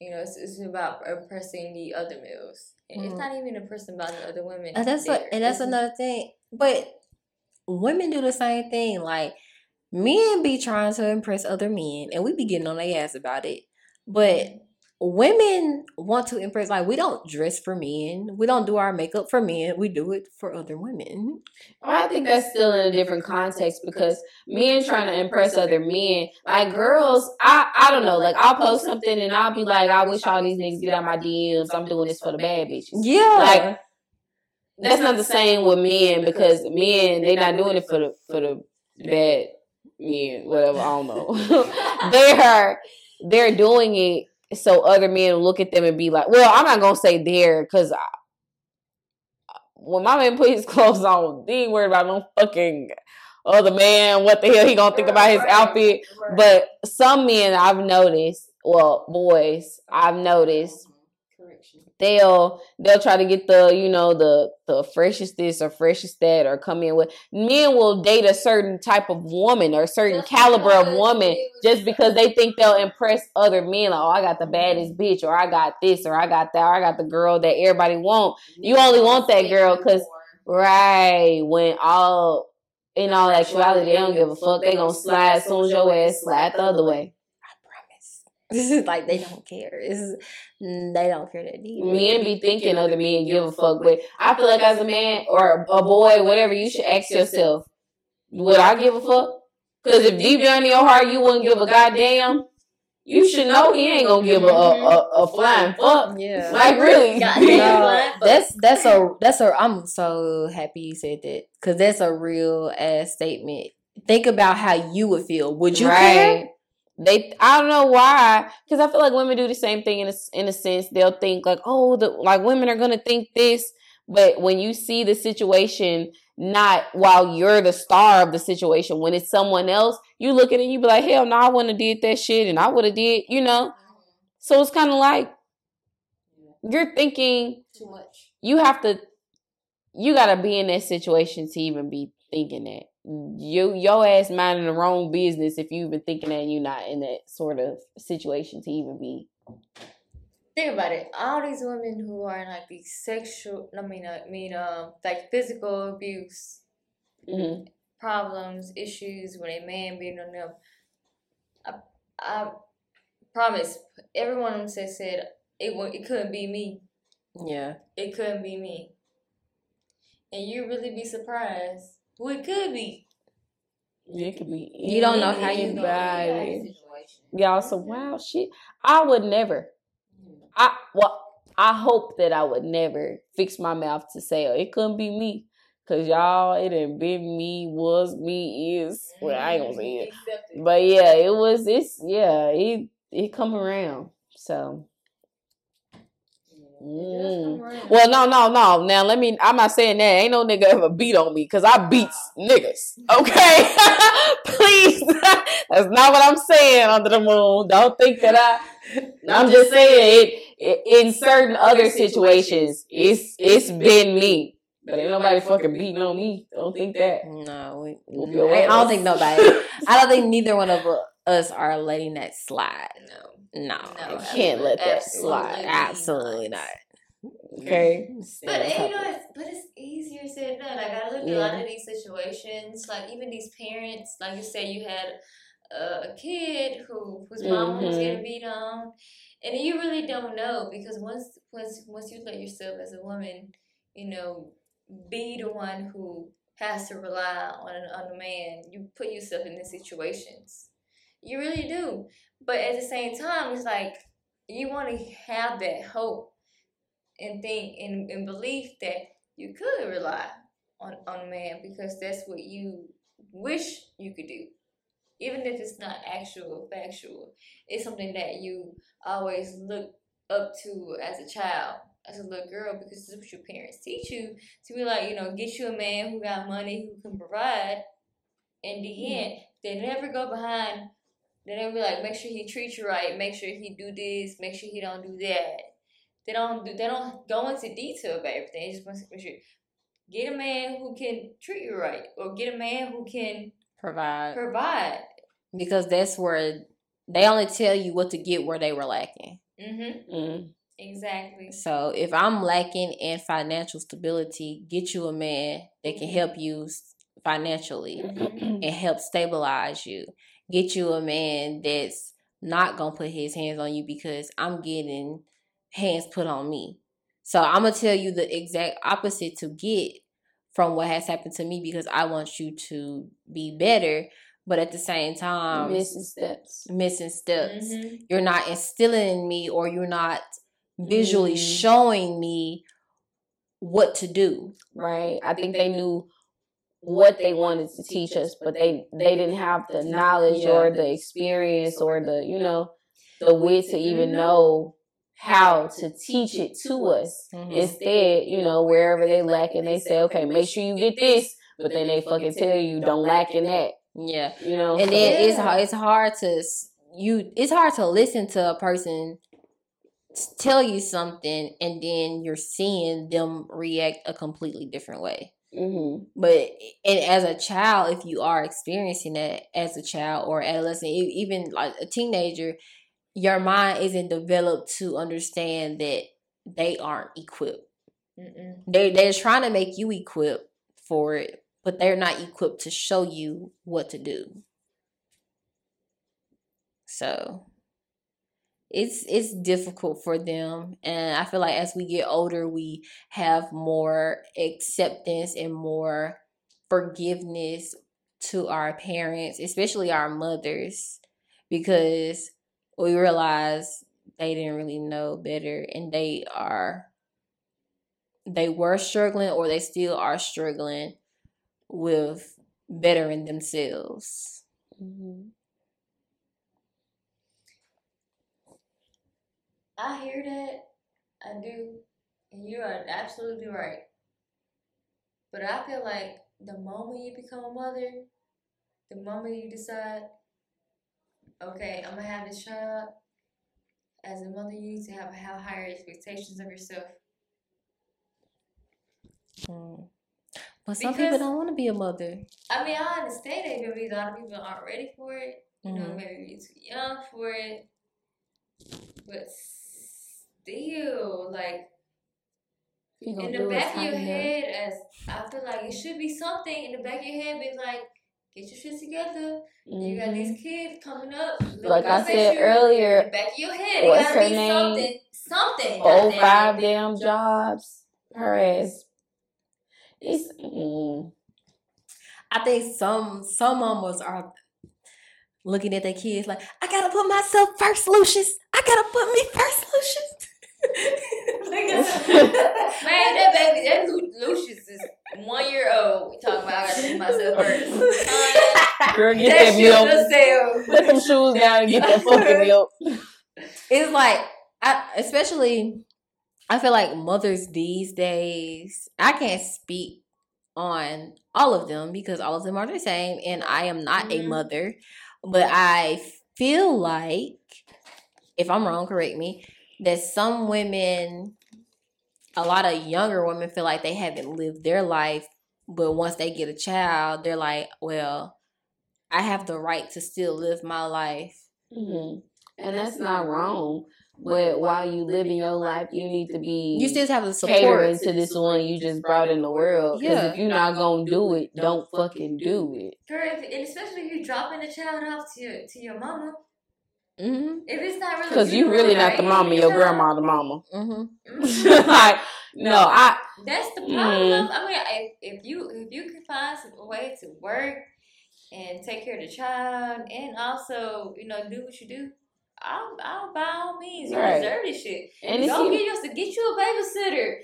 You know, it's, it's about impressing the other males. It's Mhm. not even a person about the other women. And that's what, and that's It's- another thing. But women do the same thing. Like men be trying to impress other men, and we be getting on their ass about it. But women want to impress. Like we don't dress for men, we don't do our makeup for men. We do it for other women. I think that's still in a different context because men trying to impress other men, like girls, I I don't know, like I'll post something and I'll be like, I wish all these niggas get out my DMs. I'm doing this for the bad bitches. Yeah, Like that's not the same with men because men they're not doing it for the for the bad men, whatever. I don't know. (laughs) they're they're doing it so other men look at them and be like, well, I'm not gonna say there because when my man put his (laughs) clothes on, he ain't worried about no fucking other man. What the hell he gonna think about his outfit? But some men I've noticed, well, boys I've noticed they'll they'll try to get the you know the the freshest this or freshest that or come in with men will date a certain type of woman or a certain Just caliber of woman just because they think they'll impress other men like oh I got the baddest bitch or I got this or I got that or I got the girl that everybody want. You only want that girl because right when all in all actuality they don't give a fuck. They gonna slide as soon as your ass slide the other way. This (laughs) is like they (laughs) don't care. This is mm, they don't care that deep. men be thinking other men give a fuck, but I feel like as a man or a boy, whatever, you should ask yourself, would I give a fuck? Because if deep down in your heart you wouldn't give a goddamn, you should know he ain't gonna give a a, a, a flying fuck. Yeah. Like really, (laughs) Goddamn. No, that's that's a that's a I'm so happy you said that because that's a real ass statement. Think about how you would feel. Would you care? They, I don't know why, because I feel like women do the same thing in a, in a sense. They'll think like, oh, the like women are gonna think this, but when you see the situation, not while you're the star of the situation, when it's someone else, you look at it and you be like, hell no, I wouldn't have did that shit, and I would have did, you know. So it's kind of like you're thinking Too much. you have to you gotta be in that situation to even be thinking that you your ass minding the wrong business if you even thinking that you're not in that sort of situation to even be Think about it. All these women who are in like these sexual, I mean, I mean, um, like physical abuse Mhm. problems, issues when a man beating on them. I, I promise, every one of them said said it it couldn't be me. Yeah. It couldn't be me. And you really be surprised who it could be. it could be You don't know how you- anybody. y'all some mm-hmm. wow, shit i would never i well i hope that i would never fix my mouth to say oh, it couldn't be me Cause y'all, it ain't been me, was me, is. Well, I ain't gonna say mm-hmm. it. But yeah, it was. It's yeah. It it come around. So Mm. well, no, no, no. Now let me. I'm not saying that. Ain't no nigga ever beat on me because I beats niggas. Okay, (laughs) please. (laughs) That's not what I'm saying. Under the moon. Don't think that I. (laughs) I'm just saying it. In certain other situations, it's it's been me. But ain't nobody fucking beating on me. Don't think that. No, we, I, I don't think nobody. I don't think neither one of us are letting that slide. No. No, No, You can't let that Absolutely slide. absolutely not. Okay. But you know, it's, but it's easier said than done. Like I look at a lot Yeah. of these situations, like even these parents, like you say, you had a, a kid who whose mom was Mhm. getting beat on, and you really don't know because once once once you let yourself as a woman, you know, be the one who has to rely on an, on a man, you put yourself in these situations. You really do. But at the same time, it's like you want to have that hope and think and, and belief that you could rely on, on a man because that's what you wish you could do. Even if it's not actual factual. It's something that you always look up to as a child, as a little girl, because this is what your parents teach you to be like, you know, get you a man who got money who can provide. In the end, they never go behind they don't be like, make sure he treats you right, make sure he do this, make sure he don't do that. They don't do. They don't go into detail about everything. They just want to make sure get a man who can treat you right, or get a man who can Provide provide. because that's where they only tell you what to get where they were lacking. Mm-hmm. Mm. Exactly. So if I'm lacking in financial stability, get you a man that can help you financially Mhm. and help stabilize you. Get you a man that's not gonna put his hands on you because I'm getting hands put on me. So I'm gonna tell you the exact opposite to get from what has happened to me because I want you to be better. But at the same time, missing steps. Missing steps. Mhm. You're not instilling in me or you're not visually Mm. showing me what to do. Right. I think they knew what they wanted to teach us, but they they didn't have the knowledge or the experience or the you know the wit to even know how to teach it to us. Mhm. Instead, you know, wherever they lack and they say, okay, make sure you get this, but then they fucking tell you don't lack in that. Yeah. You know, and then it's Yeah. hard it's hard to s- you it's hard to listen to a person tell you something and then you're seeing them react a completely different way Mhm. but and as a child if you are experiencing that as a child or adolescent even like a teenager your mind isn't developed to understand that they aren't equipped Mm-mm. they they're trying to make you equipped for it but they're not equipped to show you what to do so it's it's difficult for them and i feel like as we get older we have more acceptance and more forgiveness to our parents especially our mothers because we realize they didn't really know better and they are they were struggling or they still are struggling with bettering themselves Mhm. I hear that. I do. And you are absolutely right. But I feel like the moment you become a mother, the moment you decide, okay, I'm going to have this child, as a mother, you need to have, have higher expectations of yourself. Mm. but some people don't want to be a mother I mean, I understand that maybe a lot of people aren't ready for it. You know, Mhm. maybe you're too young for it. But still, like, You gonna in the back of your tighten up. head, as I feel like it should be something in the back of your head, be like, get your shit together. You got these kids coming up. look Like I up at said you. earlier, in the back of your head, what's it gotta her be name? something. Something. Four, goddamn five it. damn jobs. Her ass. It's mm, I think some some mamas are looking at their kids like, I gotta put myself first, Lucius. I gotta put me first, Lucius. (laughs) Man, that baby, that Lu- Lucius is one year old. We talking about I gotta do myself first. Uh, (laughs) girl, get that that shit milk. herself. Put some shoes down and get that (laughs) fucking milk. it's like I especially I feel like mothers these days, I can't speak on all of them because all of them are the same and I am not a Mhm. mother, but I feel like if I'm wrong, correct me, that some women a lot of younger women feel like they haven't lived their life, but once they get a child, they're like, well, I have the right to still live my life. hmm And that's not wrong. But while you living your life, you need to be You still have the catering support. to this one you just brought in the world. Because Yeah. if you're not gonna do it, don't fucking do it. Girl, if, and especially if you're dropping the child off to your to your mama. Mm-hmm. If it's not really Because you really not the mama, your grandma the mama. Mm-hmm. (laughs) like, no, I That's the problem. Mm. I mean, if, if you if you can find some a way to work and take care of the child, and also you know do what you do, I'll, I'll by all means you Right. deserve this shit. and it's Go you, get your get you a babysitter.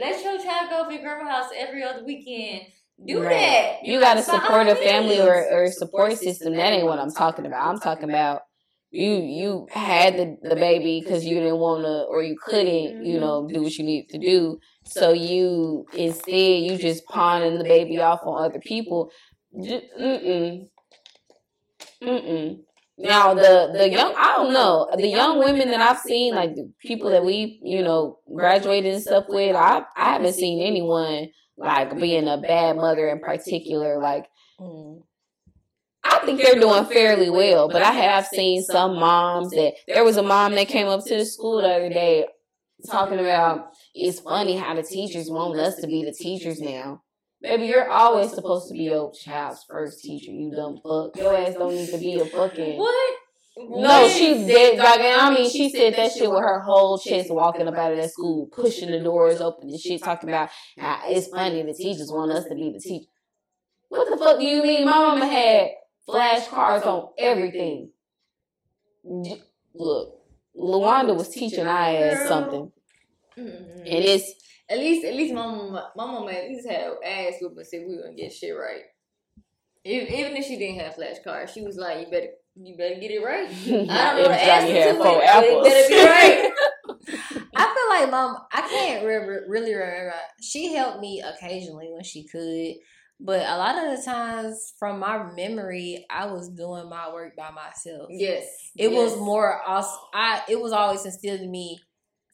Let your child go to your grandma's house every other weekend. Do Right. that. you got to support a family or, or support system. That ain't what I'm talking about. I'm talking about you you had the, the baby because you didn't want to or you couldn't you know do what you needed to do. So you instead you just pawning the baby off on other people. Mm-mm. Mm-mm. Now the the young I don't know the young women that I've seen like the people that we you know graduated and stuff with I I haven't seen anyone like being a bad mother in particular like Mm. I think they're doing fairly well but I have seen some moms that there was a mom that came up to the school the other day talking about it's funny how the teachers want us to be the teachers now Baby, you're always supposed to be your child's first teacher, you dumb fuck. Your ass don't need to be a fucking What? No, she did. Like, I mean, she said that shit with her whole chest, walking up out of that school, pushing the doors open and shit, talking about how it's funny the teachers want us to be the teacher. What the fuck do you mean? My mama had flashcards on everything. Look, Luanda was teaching I ass something, Mm-hmm. and it's At least, at least my mama, my mama at least had ass and said we gonna get shit right. Even, even if she didn't have flashcards, she was like, "You better, you better get it right." (laughs) I don't know the answer to four it, but it apples. better be right. (laughs) I feel like mom. I can't re- really remember. She helped me occasionally when she could, but a lot of the times, from my memory, I was doing my work by myself. yes, It was more. I. It was always instilled in me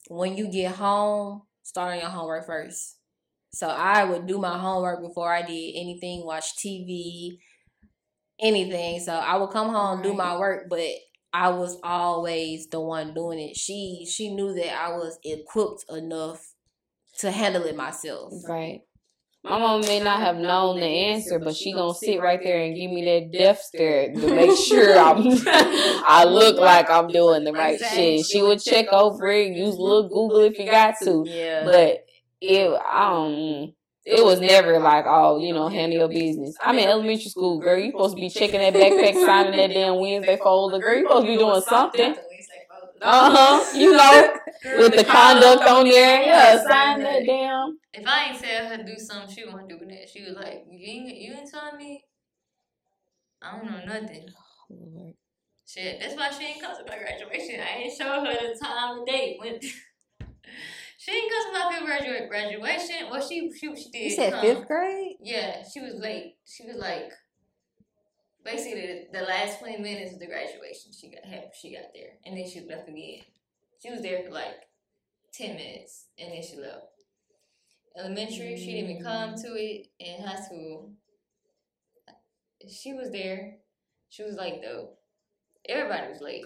when you get home, start on your homework first. So I would do my homework before I did anything, watch TV, anything. So I would come home, do my work, but I was always the one doing it. She she knew that I was equipped enough to handle it myself. Right. My mom may not have known the answer, but she gonna sit right there and give me that death stare to make sure I'm (laughs) (laughs) I look like I'm doing the right shit. She would check over it, use a little Google if you got to. Yeah. But it um it was never like, oh, you know, handle your business. I'm in elementary school, girl. You supposed to be checking that backpack, signing that damn Wednesday folder. Girl, you supposed to be doing something. Uh huh. (laughs) You (laughs) know, with the conduct on there. Yeah, sign that damn. If I ain't tell her to do something, she wasn't doing that. She was like, "You ain't, you ain't telling me. I don't know nothing." (sighs) Shit, that's why she ain't come to my graduation. I ain't show her the time and date when. (laughs) she ain't come to my fifth graduate graduation. Well, she she she did. you said come. fifth grade? Yeah, she was late. She was like basically the, the last twenty minutes of the graduation. She got. She got there, and then she left again. She was there for like ten minutes, and then she left. Elementary, she didn't even come to it. In high school, she was there. She was like though. Everybody was late.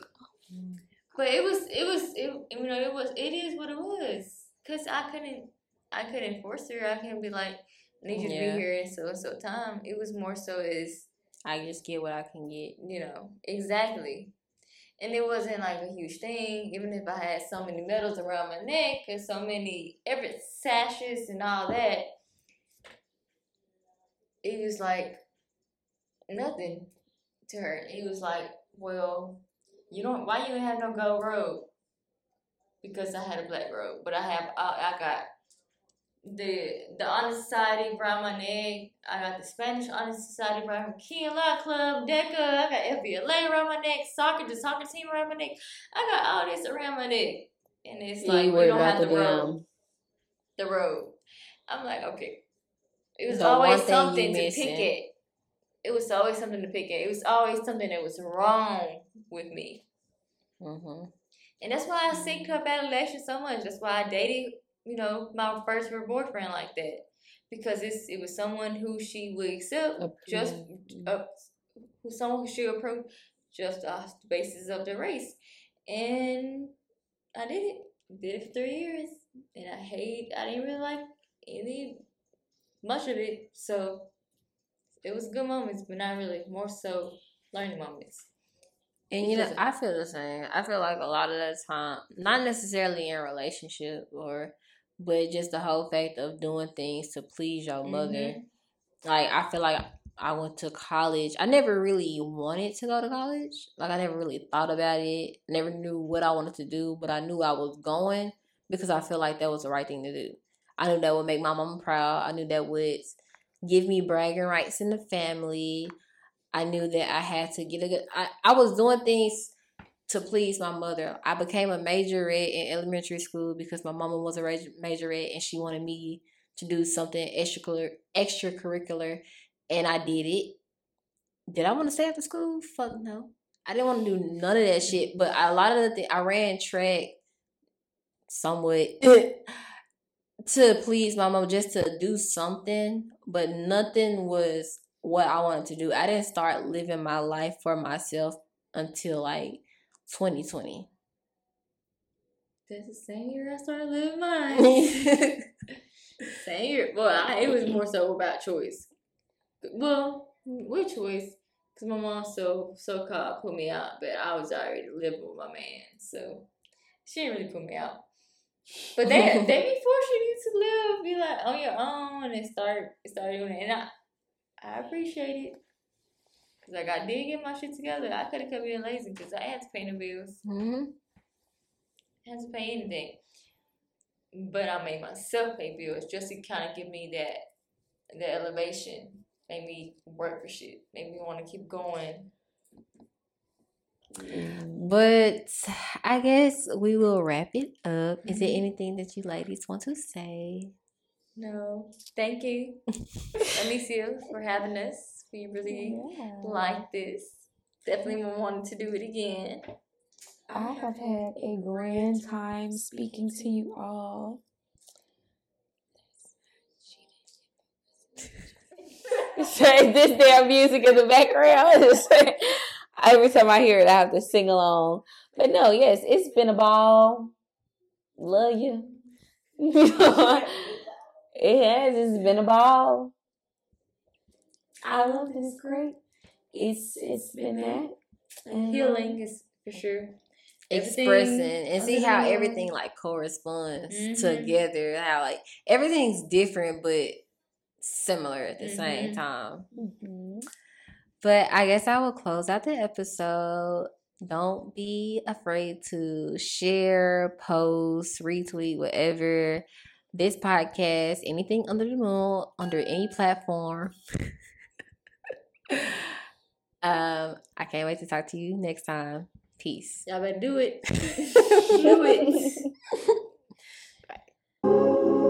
But it was it was it you know it was it is what it was cause I couldn't I couldn't force her I couldn't be like I need you to be here in so and so time it was more so as I just get what I can get. you know exactly and it wasn't like a huge thing even if I had so many medals around my neck and so many every sashes and all that it was like nothing to her it was like well you don't why you have no gold robe because I had a black robe but I have I, I got the the honor society around my neck I got the Spanish honor society around my Key and Law Club DECA I got FBLA around my neck soccer the soccer team around my neck I got all this around my neck and it's like ain't we don't have the the robe the road. I'm like, okay. It was The always you something to pick missing. at. It was always something to pick at. It was always something that was wrong with me. Mm-hmm. And that's why I synced up at so much. That's why I dated, you know, my first real boyfriend like that. Because it's it was someone who she would accept just uh, who someone who she approve just off the basis of the race. And I did it. Did it for three years. And I hate I didn't really like any much of it. So it was good moments, but not really. More so learning moments. And you know, I feel the same. I feel like a lot of the time, not necessarily in relationship or, but just the whole fact of doing things to please your mother. Mhm. Like I feel like I went to college. I never really wanted to go to college. Like I never really thought about it. Never knew what I wanted to do, but I knew I was going because I feel like that was the right thing to do. I knew that would make my mom proud. I knew that would give me bragging rights in the family. I knew that I had to get a good. I, I was doing things to please my mother. I became a majorette in elementary school because my mama was a majorette and she wanted me to do something extracurricular, extracurricular, and I did it. Did I want to stay after school? Fuck no. I didn't want to do none of that shit. But a lot of the things I ran track somewhat (laughs) to please my mom, just to do something, but nothing was what I wanted to do. I didn't start living my life for myself until like 2020. That's the same year I started living mine. (laughs) (laughs) same year. Well, I, it was more so (laughs) about choice. Well, what choice? Cause my mom so so called put me out, but I was already living with my man, so she didn't really put me out. But they they be forcing you to live, be like on your own, and start start doing it. And I I appreciate it. Cause like I did get my shit together. I could have kept being lazy because I had to pay the bills. hmm I had to pay anything. But I made myself pay bills just to kind of give me that the elevation. Made me work for shit. Made me want to keep going. But I guess we will wrap it up. Is there Mhm. anything that you ladies want to say? No, thank you, (laughs) Alicia, for having us. We really like this. Definitely wanted to do it again. I have had a grand time speaking to you all. (laughs) Say this damn music in the background. (laughs) Every time I hear it, I have to sing along. But no, yes, it's been a ball. Love you. (laughs) it has. It's been a ball. I love it. It's great. It's it's been that And, Healing is for sure. Expressing and see how everything like corresponds Mhm. together. How like everything's different but similar at the same Mhm. time. Mhm. But I guess I will close out the episode. Don't be afraid to share, post, retweet, whatever. This podcast, anything under the moon, under any platform. (laughs) (laughs) um, I can't wait to talk to you next time. Peace. Y'all better do it. (laughs) do it. (laughs)